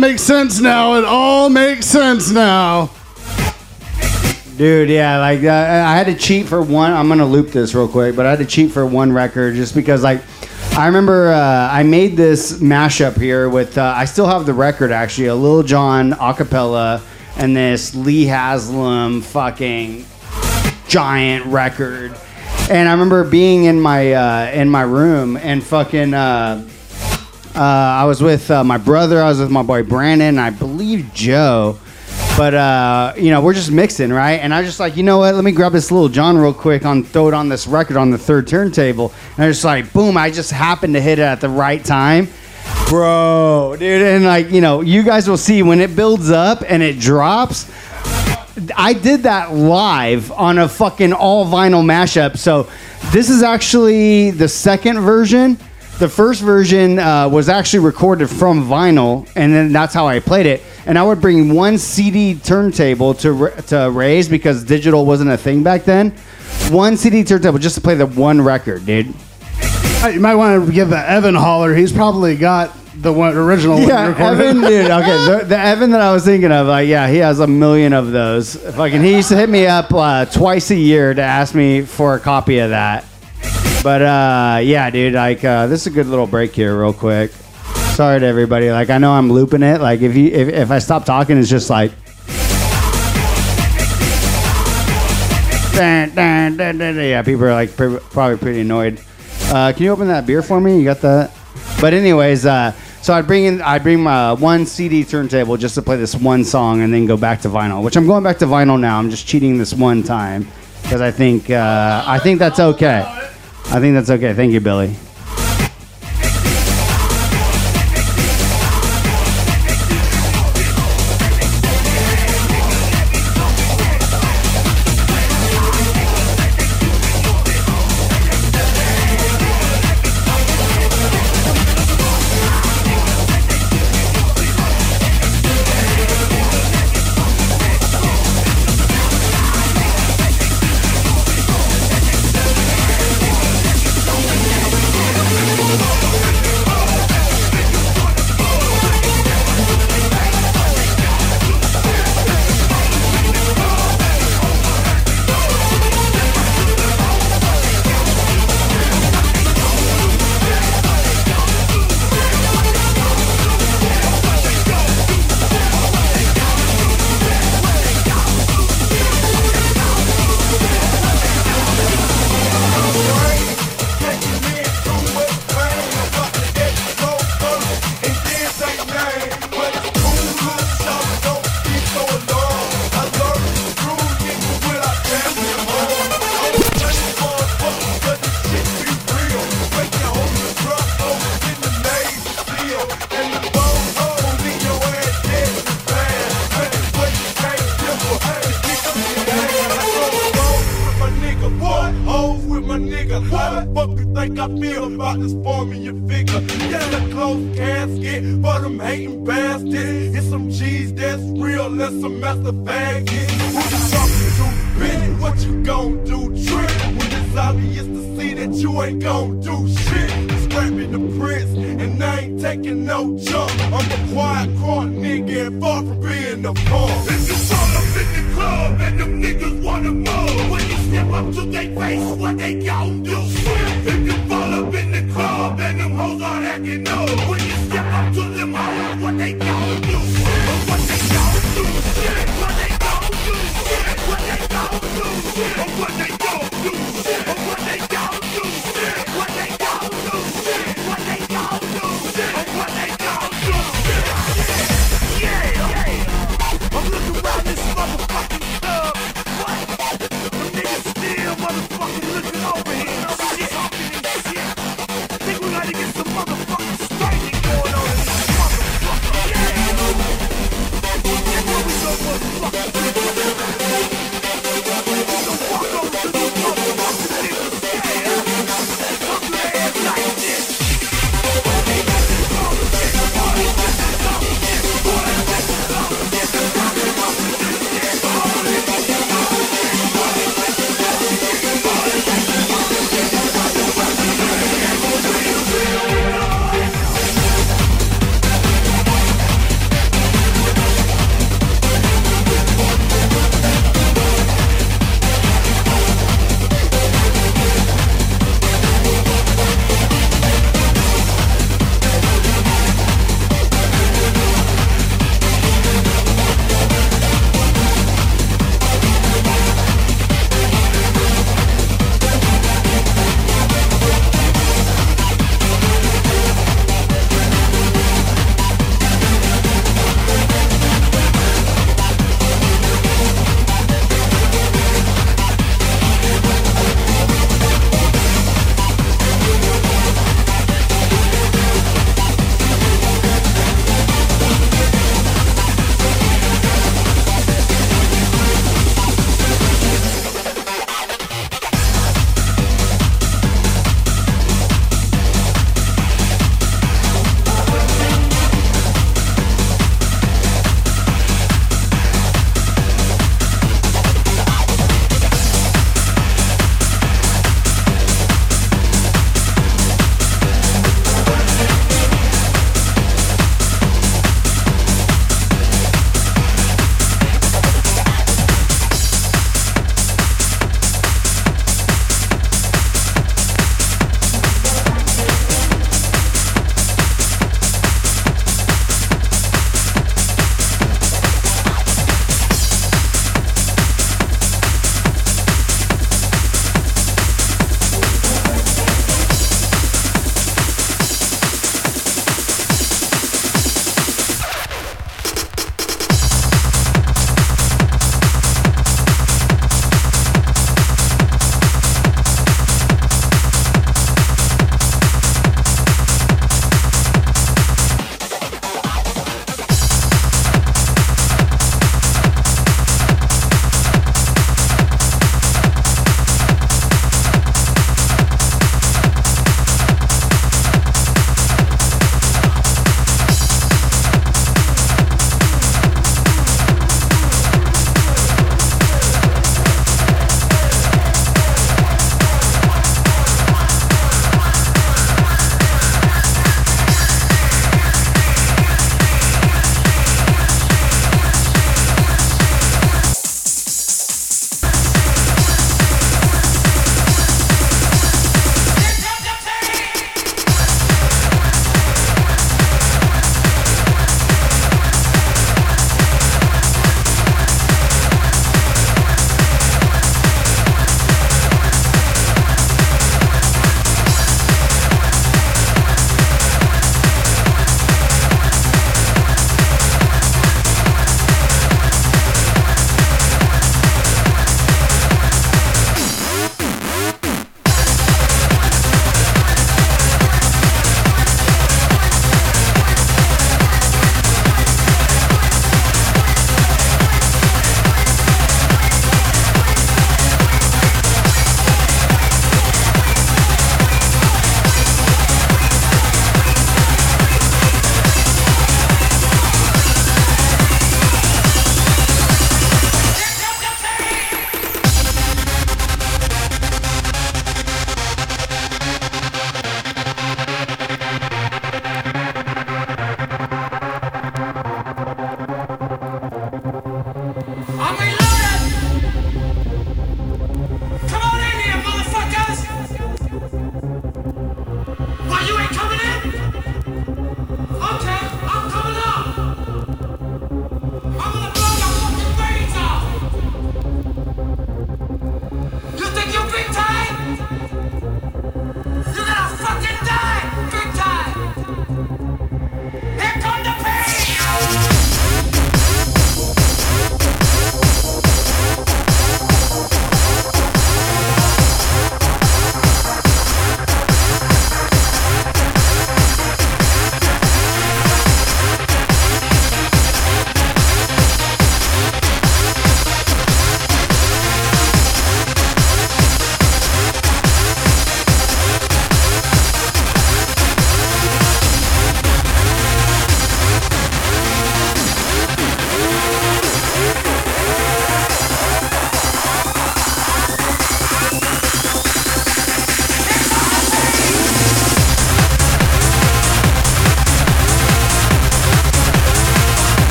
Makes sense now. It all makes sense now. Dude, yeah, like uh, I had to cheat for one. I'm gonna loop this real quick, but I had to cheat for one record just because, like, I remember uh, I made this mashup here with. Uh, I still have the record actually, a Lil Jon acapella and this Lee Haslam fucking giant record. And I remember being in my uh, in my room and fucking. Uh, I was with uh, my brother. I was with my boy Brandon. I believe Joe. But uh, you know, we're just mixing, right? And I just like, you know what? Let me grab this Lil Jon real quick on throw it on this record on the third turntable. And I just like, boom! I just happened to hit it at the right time, bro, dude. And like, you know, you guys will see when it builds up and it drops. I did that live on a fucking all vinyl mashup. So this is actually the second version. The first version uh, was actually recorded from vinyl, and then that's how I played it. And I would bring one CD turntable to ra- to raise because digital wasn't a thing back then. One CD turntable just to play the one record, dude. Uh, You might want to give the Evan holler. He's probably got the one original one Yeah, recorded. Evan, dude. Okay, the, the Evan that I was thinking of, like, yeah, he has a million of those. Fucking, he used to hit me up uh, twice a year to ask me for a copy of that. But uh, yeah, dude, like, uh, this is a good little break here, real quick. Sorry to everybody. Like, I know I'm looping it. Like, if you if, if I stop talking, it's just like. Dun, dun, dun. Yeah, people are like pr- probably pretty annoyed. Uh, can you open that beer for me? You got that? But anyways, uh, so I bring in I bring my one CD turntable just to play this one song and then go back to vinyl. Which I'm going back to vinyl now. I'm just cheating this one time because I think uh, I think that's okay. I think that's okay. Thank you, Billy.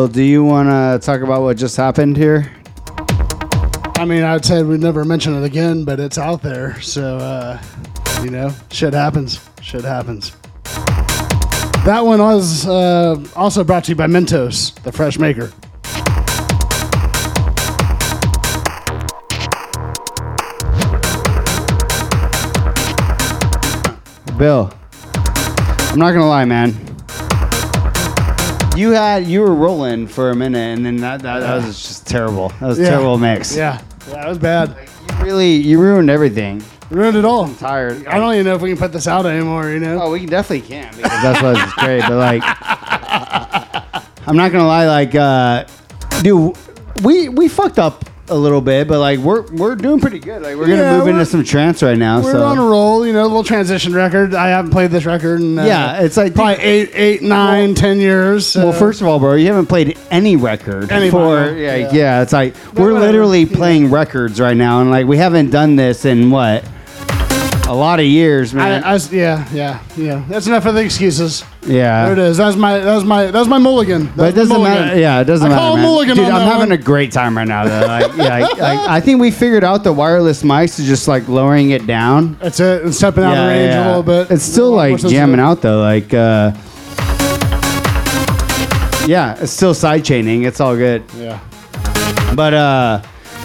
Bill, do you want to talk about what just happened here? I mean, I'd say we'd never mention it again, but it's out there. So, uh, you know, shit happens. Shit happens. That one was uh, also brought to you by Mentos, the fresh maker. Bill, I'm not gonna lie, man. You had you were rolling for a minute, and then that that, that was just terrible. That was a Yeah. terrible mix. Yeah, that was bad. You really you ruined everything. Ruined it all. I'm tired. I don't even know if we can put this out anymore, you know? Oh, we definitely can because that's what's great. But like, I'm not gonna lie, like, uh, dude, we we fucked up a little bit, but like, we're we're doing pretty good. Like, we're gonna Yeah, move into we're- some trance right now. We're so on a roll, you know, a little transition record. I haven't played this record in uh, yeah, it's like probably eight, eight, nine, ten years. So. Well, first of all, bro, you haven't played any record Any for vinyl, yeah, yeah. yeah. It's like we're whatever, literally playing records right now, and like we haven't done this in what a lot of years, man. I was- yeah, yeah, yeah. That's enough of the excuses. yeah, There it is. That's my, that's my, that was my mulligan. But it That's my doesn't mulligan. matter. Yeah, it doesn't I matter. call man. mulligan Dude, I'm having one. a great time right now. Though. Like, yeah, I, I, I think we figured out the wireless mics is just like lowering it down. That's it. And stepping out of range a little bit. It's still like jamming out though. Like, uh, yeah, it's still side chaining. It's all good. Yeah. But uh,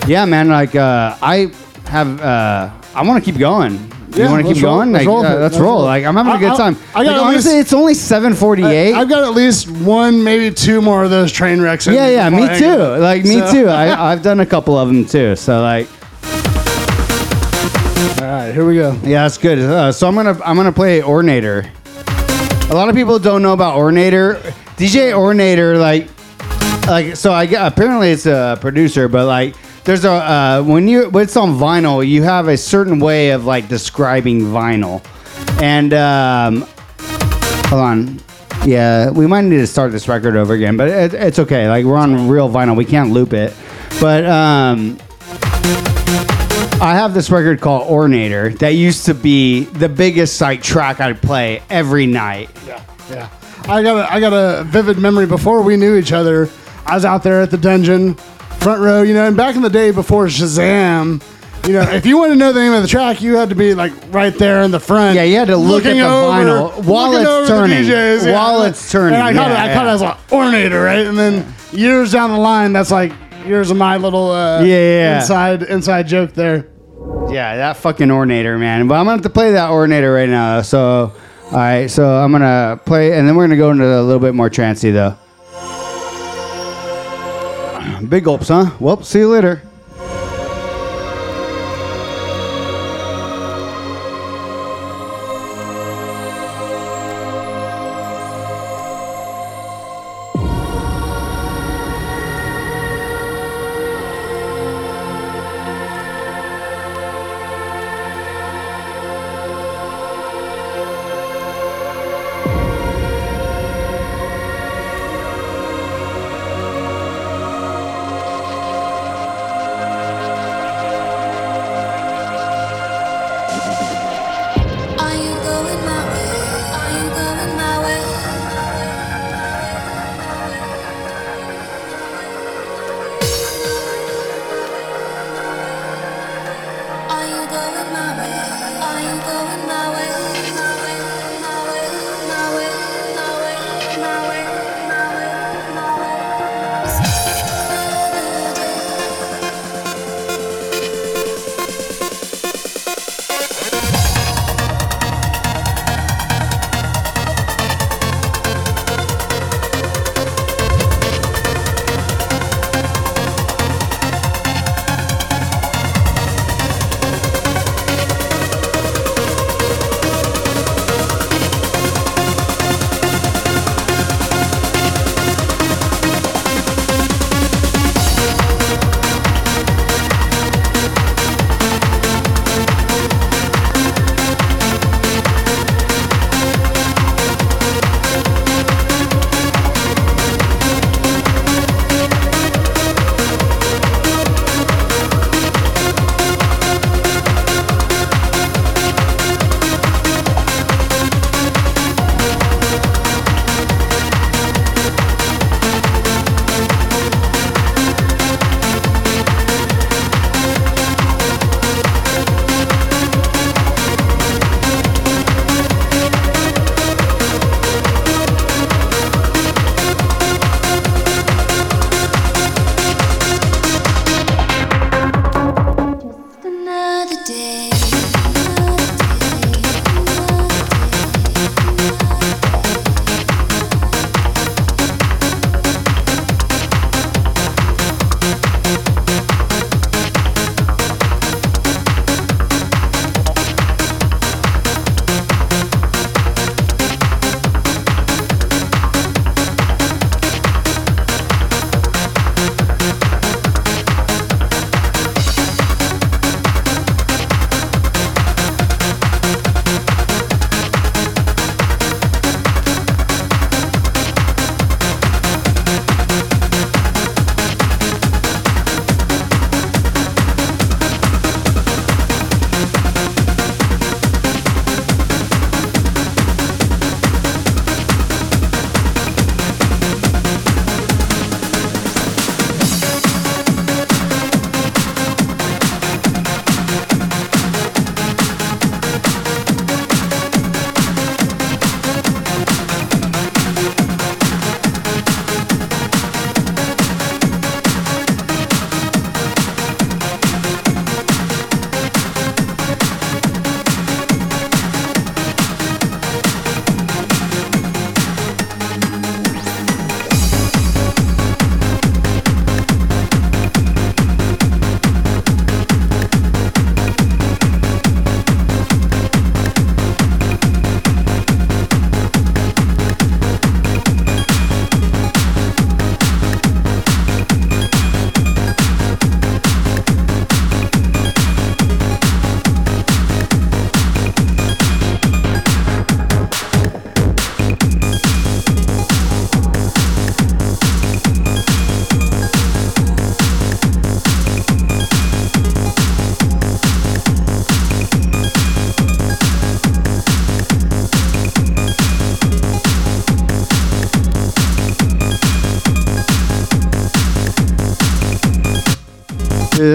yeah, man. Like, uh, I have. Uh, I want to keep going. You Yeah, want to keep roll- going? let's Like, roll uh, let's Let's roll. roll. Like, I'm having a I- good time. I got like, honestly, least- it's only 7:48. I've got at least one, maybe two more of those train wrecks. Yeah, yeah, me I too. it. Like me So- too. I, I've done a couple of them too. So like, All right, here we go. yeah, that's good. Uh, so I'm gonna I'm gonna play Ornator. A lot of people don't know about Ornator. DJ Ornator, like, like so I apparently it's a producer, but like. There's a uh, when you when it's on vinyl, you have a certain way of like describing vinyl, and um, hold on, yeah, we might need to start this record over again, but it, it's okay. Like we're on real vinyl, we can't loop it, but um, I have this record called Ornator that used to be the biggest like track I'd play every night. Yeah, yeah. I got a, I got a vivid memory before we knew each other. I was out there at the dungeon, front row, you know, and back in the day before Shazam, you know, if you wanted to know the name of the track, you had to be like right there in the front. Yeah, you had to look at the over- vinyl while it's turning. DJs, While it's turning, And I caught it, yeah, I caught it yeah. as an ornator, right? And then years down the line, that's like years of my little uh, Yeah, yeah, yeah. inside inside joke there. Yeah, that fucking Ornator, man. But I'm gonna have to play that Ornator right now. So, all right, so I'm gonna play, and then we're gonna go into a little bit more trancey though. Big gulps, huh? Well, see you later.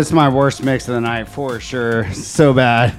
This is my worst mix of the night for sure. So bad.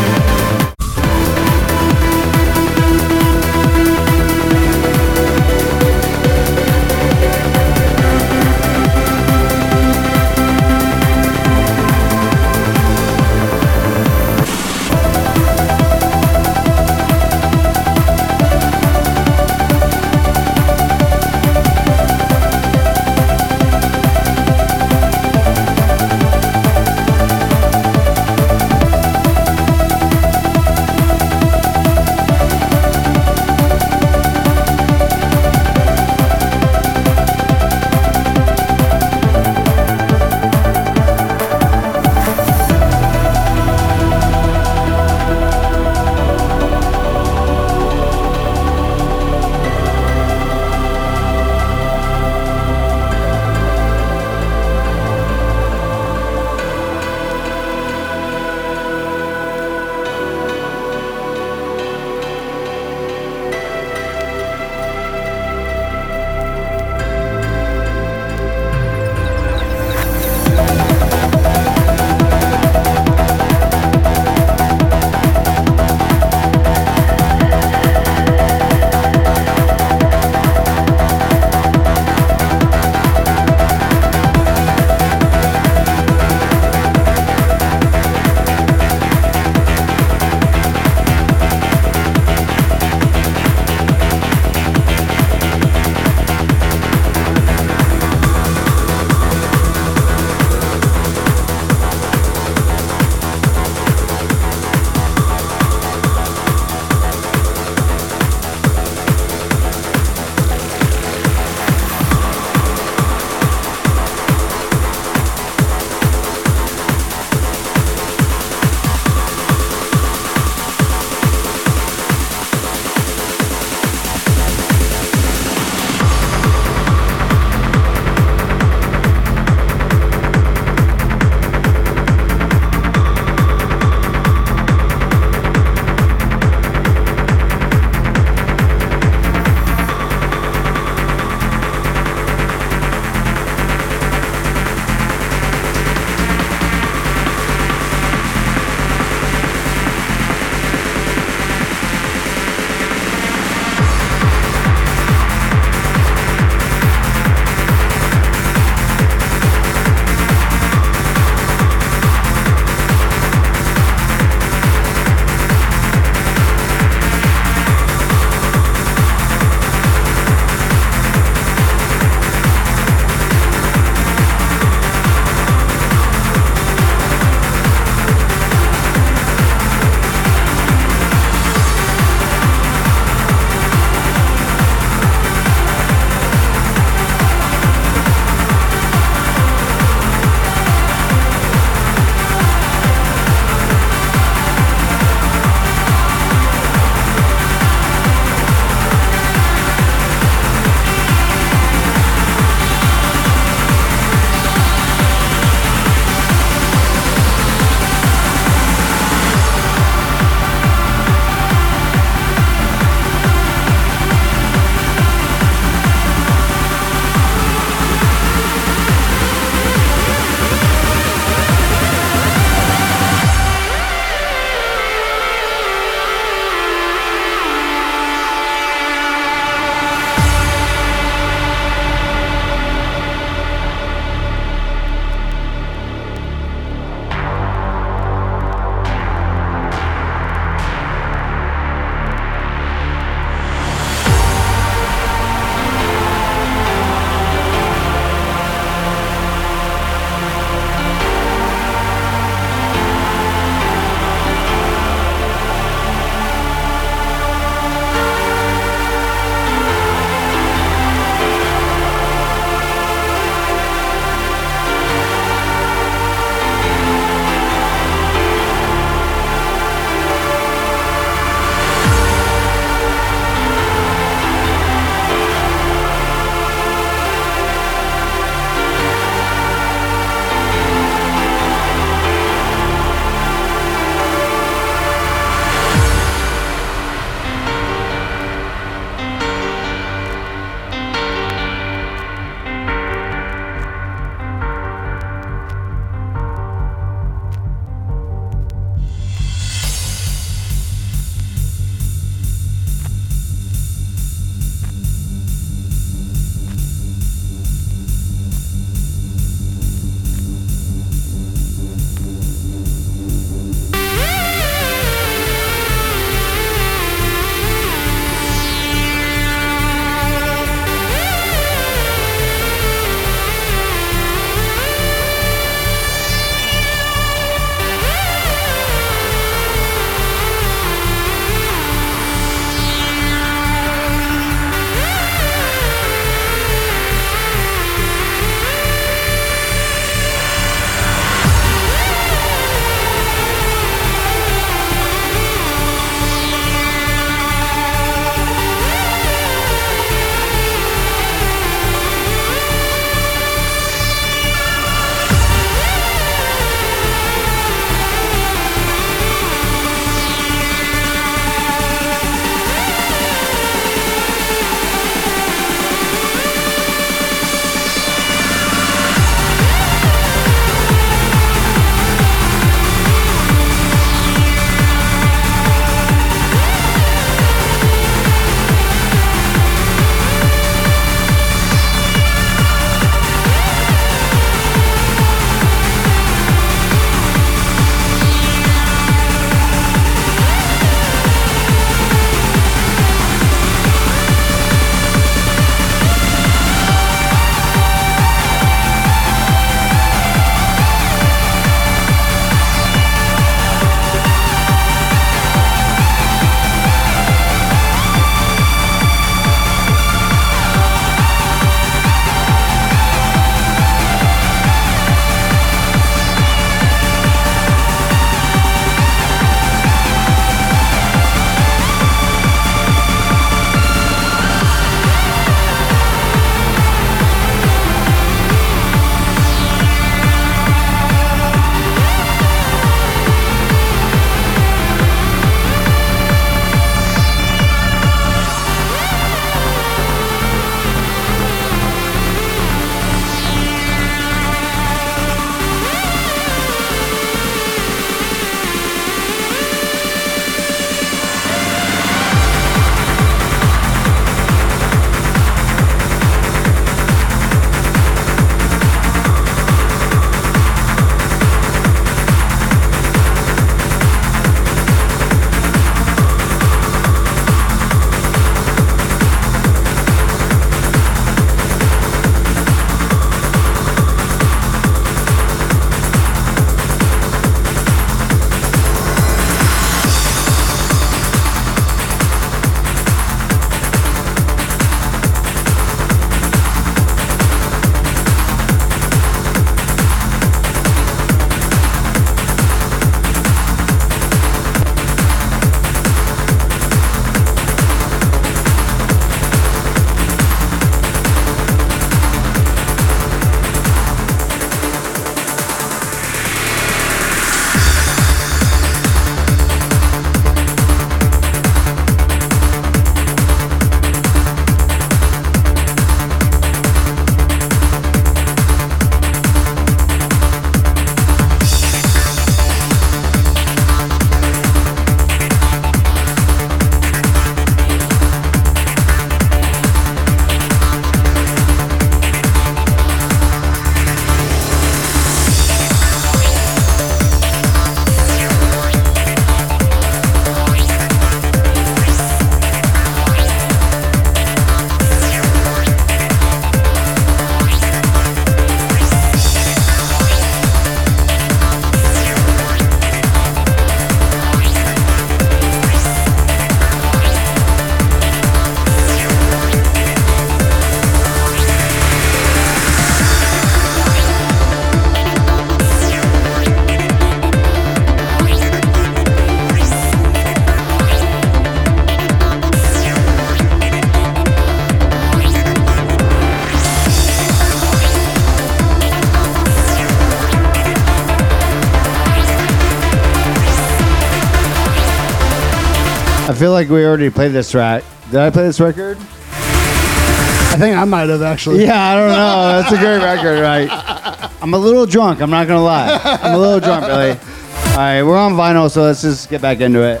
Feel like we already played this track. Did I play this record? I think I might have actually. Yeah, I don't know. That's a great record, right? I'm a little drunk. I'm not gonna lie. I'm a little drunk, Billy. All right, we're on vinyl, so let's just get back into it.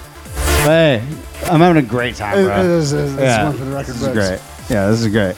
But hey, I'm having a great time, It, bro. it is. It's yeah, one for the record this is great. Yeah, this is great.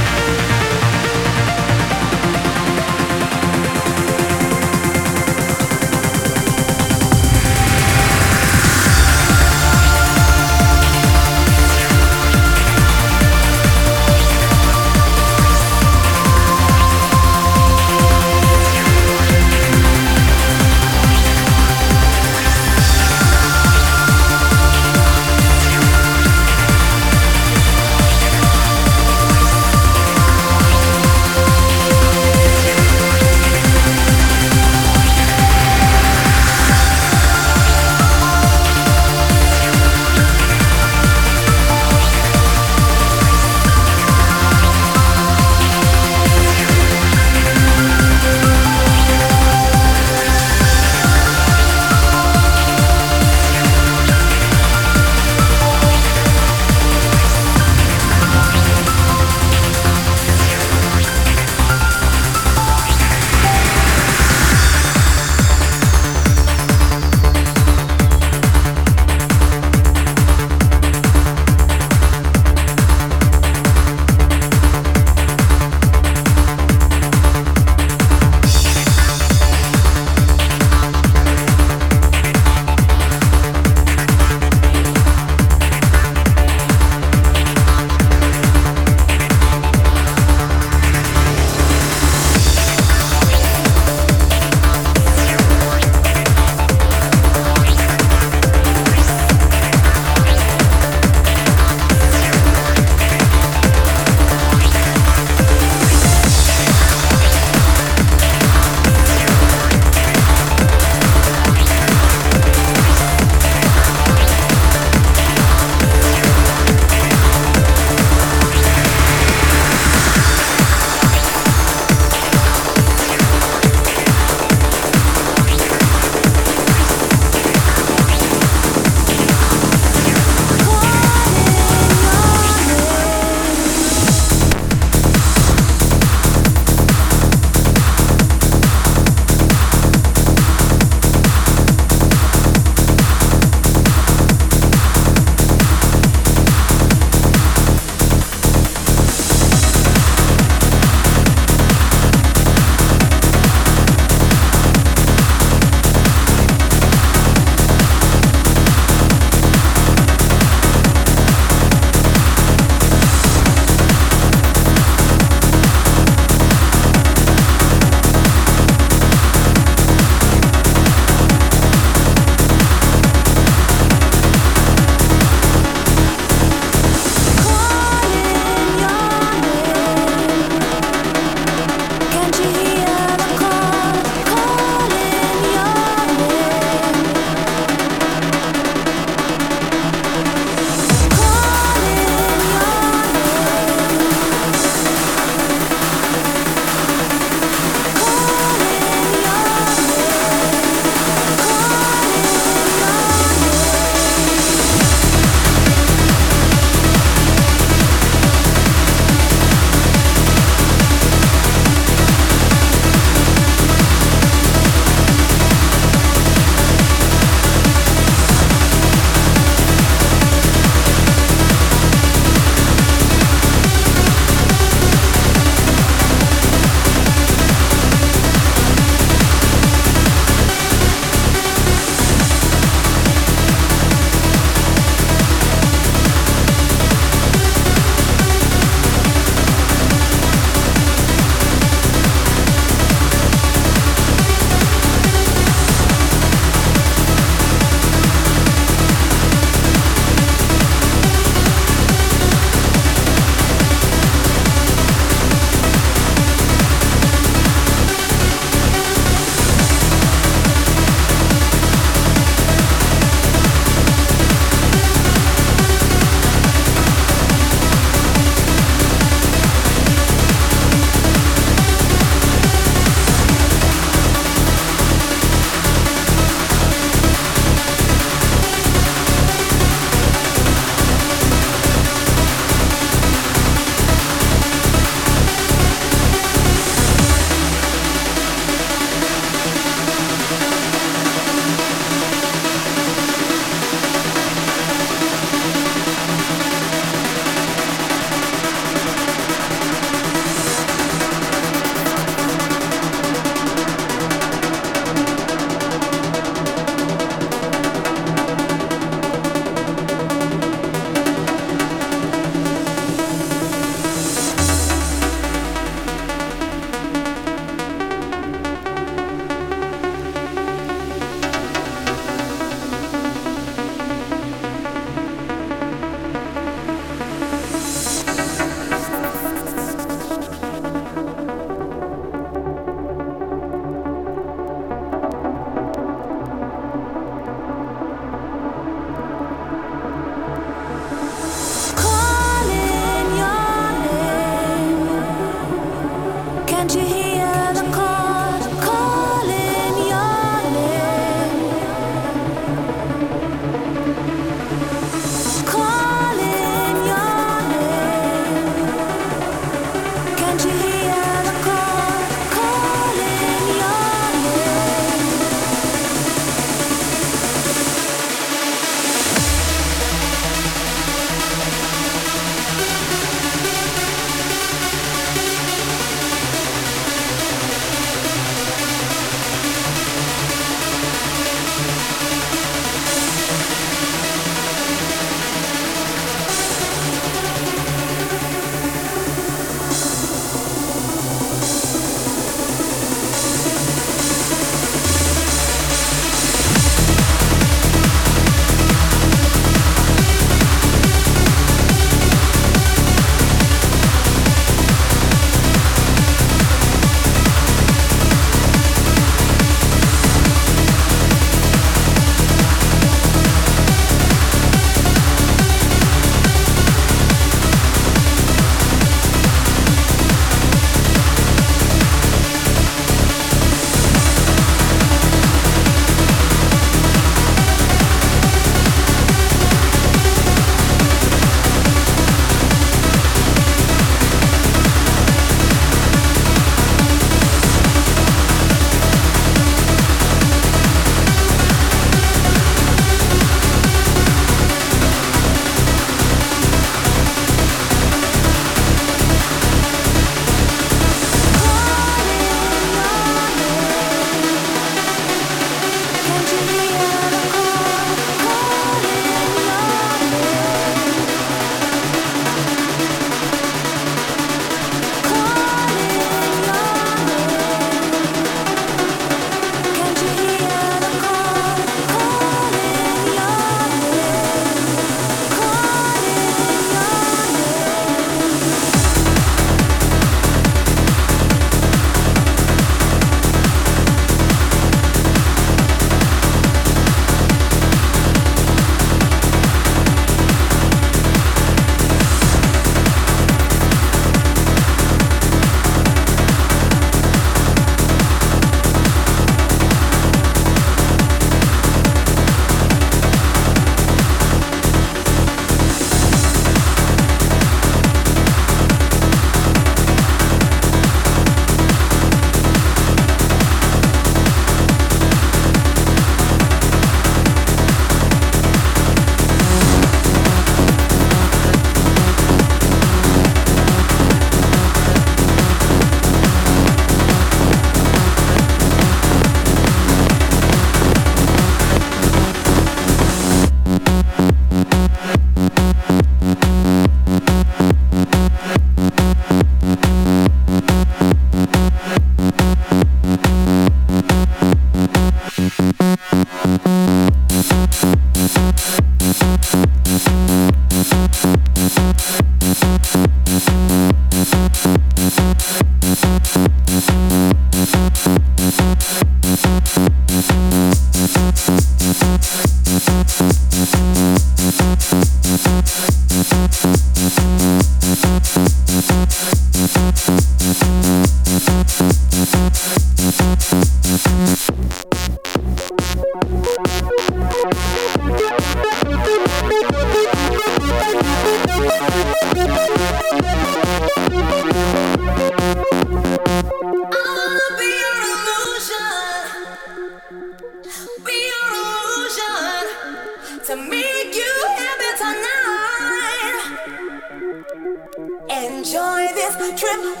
Trip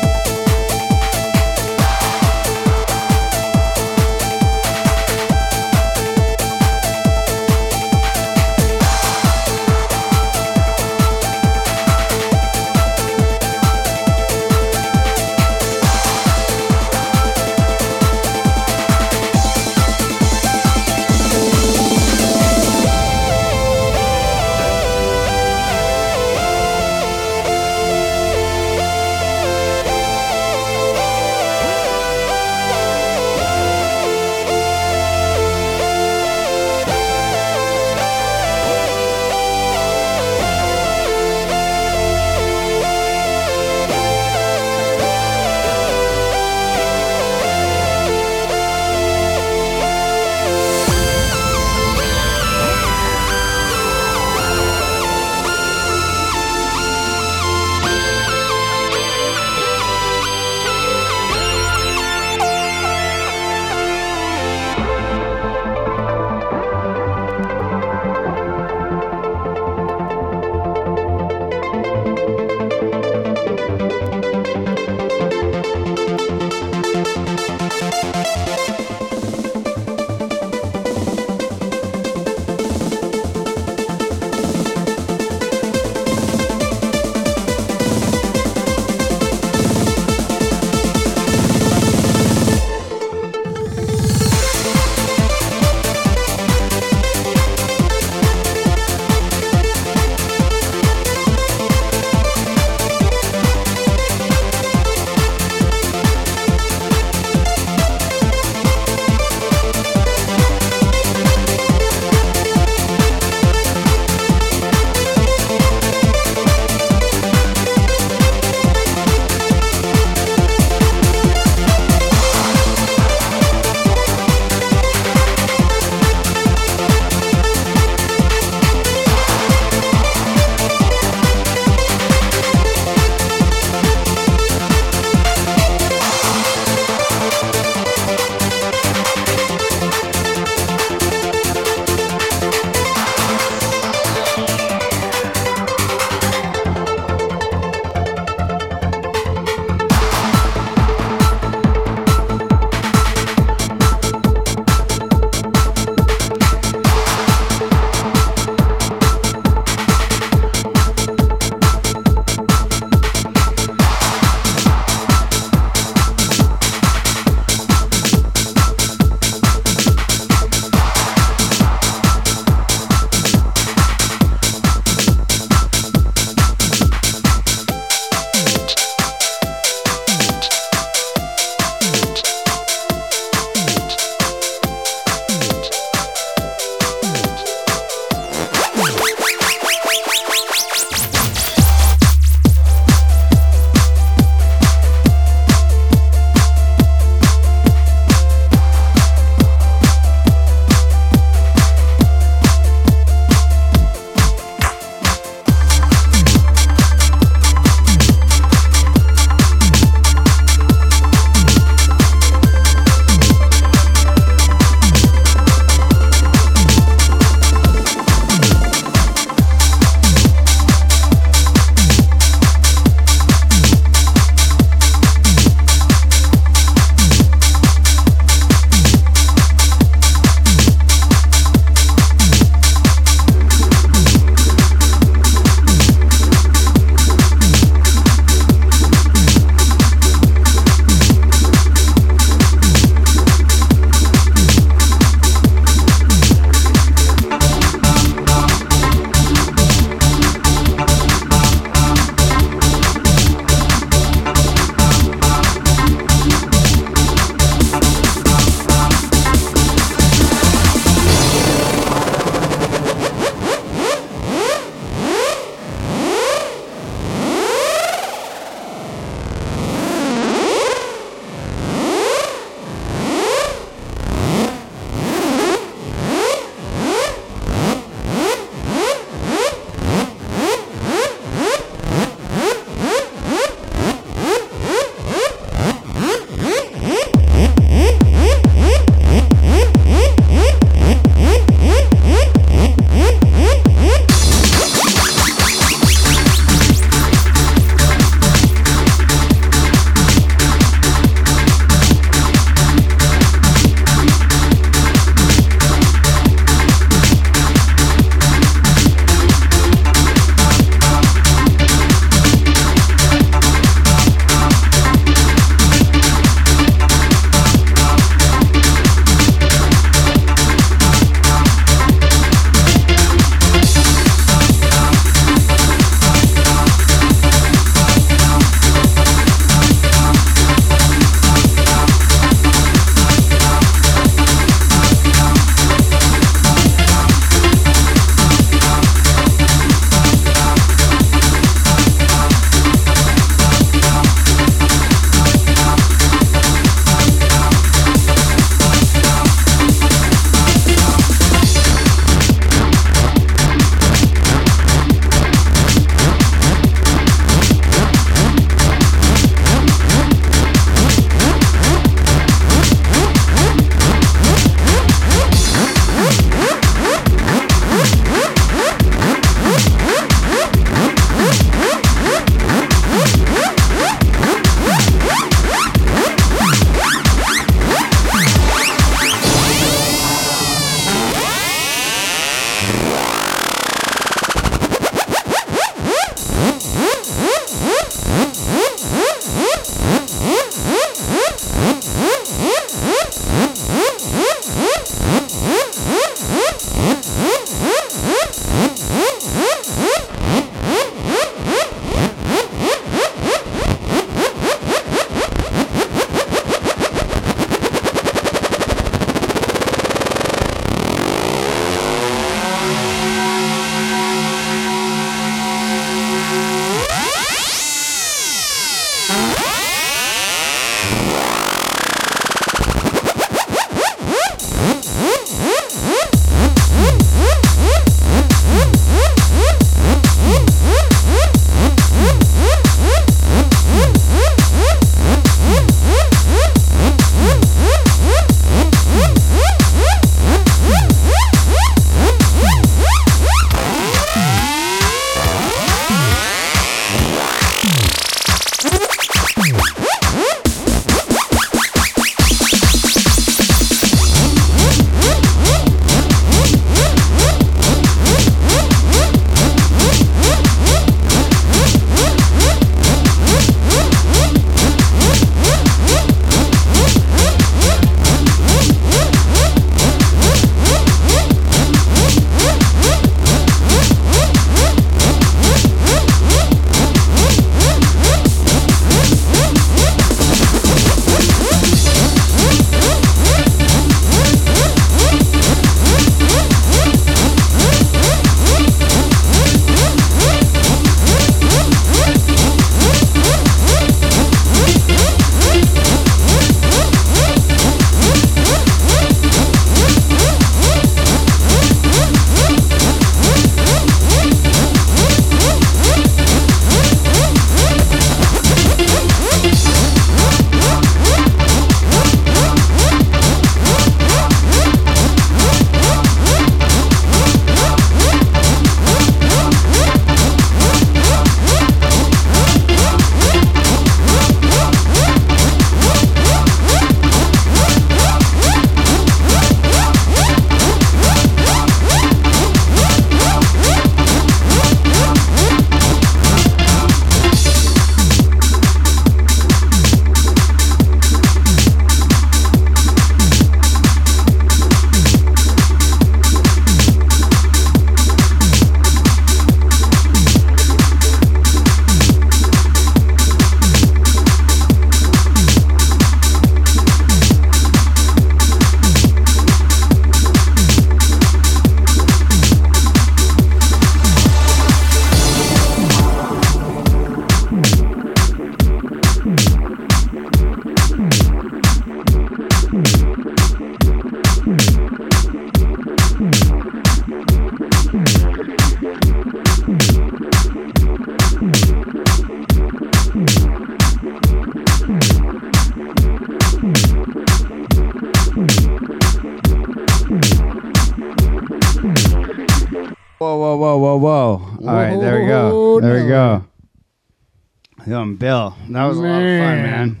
that was a lot of fun, Man.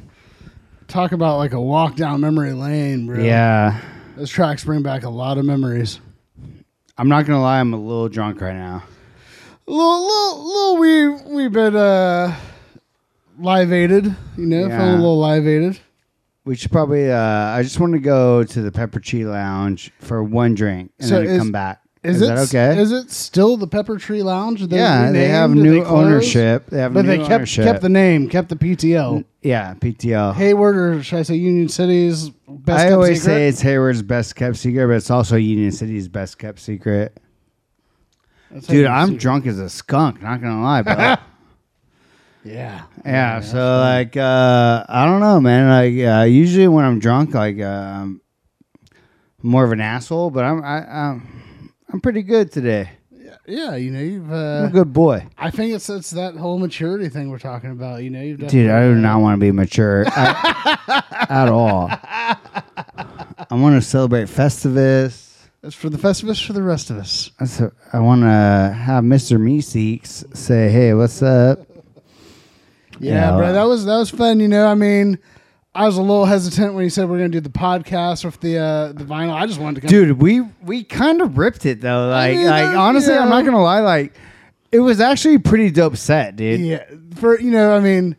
Talk about like a walk down memory lane, bro. Yeah, Those tracks bring back a lot of memories. I'm not gonna lie, I'm a little drunk right now. little, little, little we we've been uh livated, you know, Yeah. feeling a little livated. We should probably. Uh, I just want to go to the Pepper Tree Lounge for one drink and So then is- come back. Is, Is, it that okay? Is it still the Pepper Tree Lounge? Did yeah, they have new they ownership. They have but they kept ownership. kept the name, kept the PTL. yeah, PTL. Hayward, or should I say Union City's best? I always secret? say it's Hayward's best kept secret, but it's also Union City's best kept secret. That's Dude, I'm secret. drunk as a skunk. Not gonna lie, bro. Yeah, yeah. So like, uh, I don't know, man. Like, uh, usually when I'm drunk, like, uh, I'm more of an asshole, but I'm I, I'm I'm pretty good today. yeah. You know, you've. I'm a Uh, good boy. I think it's it's that whole maturity thing we're talking about. You know, you've Dude, I do not want to be mature I- at all. I want to celebrate Festivus. It's for the Festivus for the rest of us. That's a, I want to have Mr. Meeseeks say, "Hey, what's up?" Yeah, Yeah. bro, that was that was fun. You know, I mean, I was a little hesitant when you said we're gonna do the podcast with the uh, the vinyl. I just wanted to, Dude, we we kind of ripped it though. Like, mean, like uh, honestly, I'm not gonna lie. Like, it was actually a pretty dope set, dude. Yeah, for you know, I mean,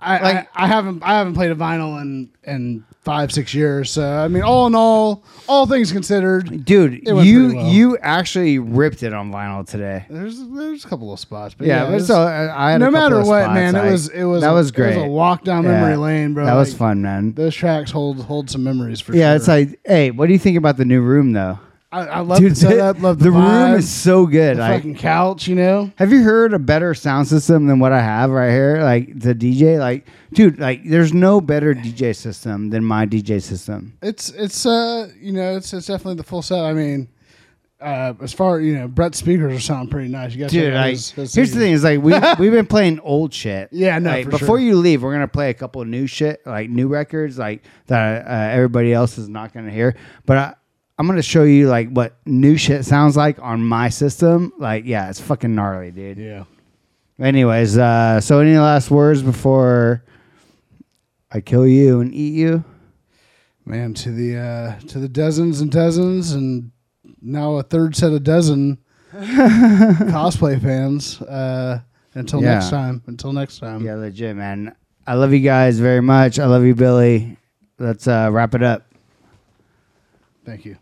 I, Like- I I haven't I haven't played a vinyl in in five six years. So I mean, all in all, all things considered, Dude, you well. you actually ripped it on vinyl today. there's there's a couple of spots, but Yeah, yeah, but so I I no matter what, spots, man, like, it was it was that was It great. was a walk down Yeah. memory lane, bro. That was fun, man. Those tracks hold hold some memories for Yeah, sure. it's like, hey, what do you think about the new room though? I, I love the setup, love the, the room is so good. the Like, fucking couch, you know. have you heard a better sound system than what I have right here? Like the DJ, like, dude, like, there's no better DJ system than my DJ system. It's it's uh you know it's it's definitely the full set. I mean, uh, as far you know, Brett's speakers are sounding pretty nice. You guys, Dude, like, his- his here's the thing: is like we we've been playing old shit. Yeah, no, Like, for before sure. you leave, we're gonna play a couple of new shit, like new records, like that uh, everybody else is not gonna hear. But I, I'm gonna show you like what new shit sounds like on my system. Like, yeah, it's fucking gnarly, dude. Yeah. Anyways, uh, so any last words before I kill you and eat you? Man, to the uh, to the dozens and dozens, and now a third set of dozen cosplay fans. Uh, until Yeah. next time. Until next time. Yeah, legit, man. I love you guys very much. I love you, Billy. Let's uh, wrap it up. Thank you.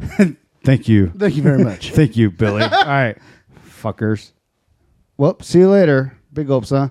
Thank you. Thank you. Very much. Thank you, Billy. All right, fuckers. Well, see you later. Big hopes, huh?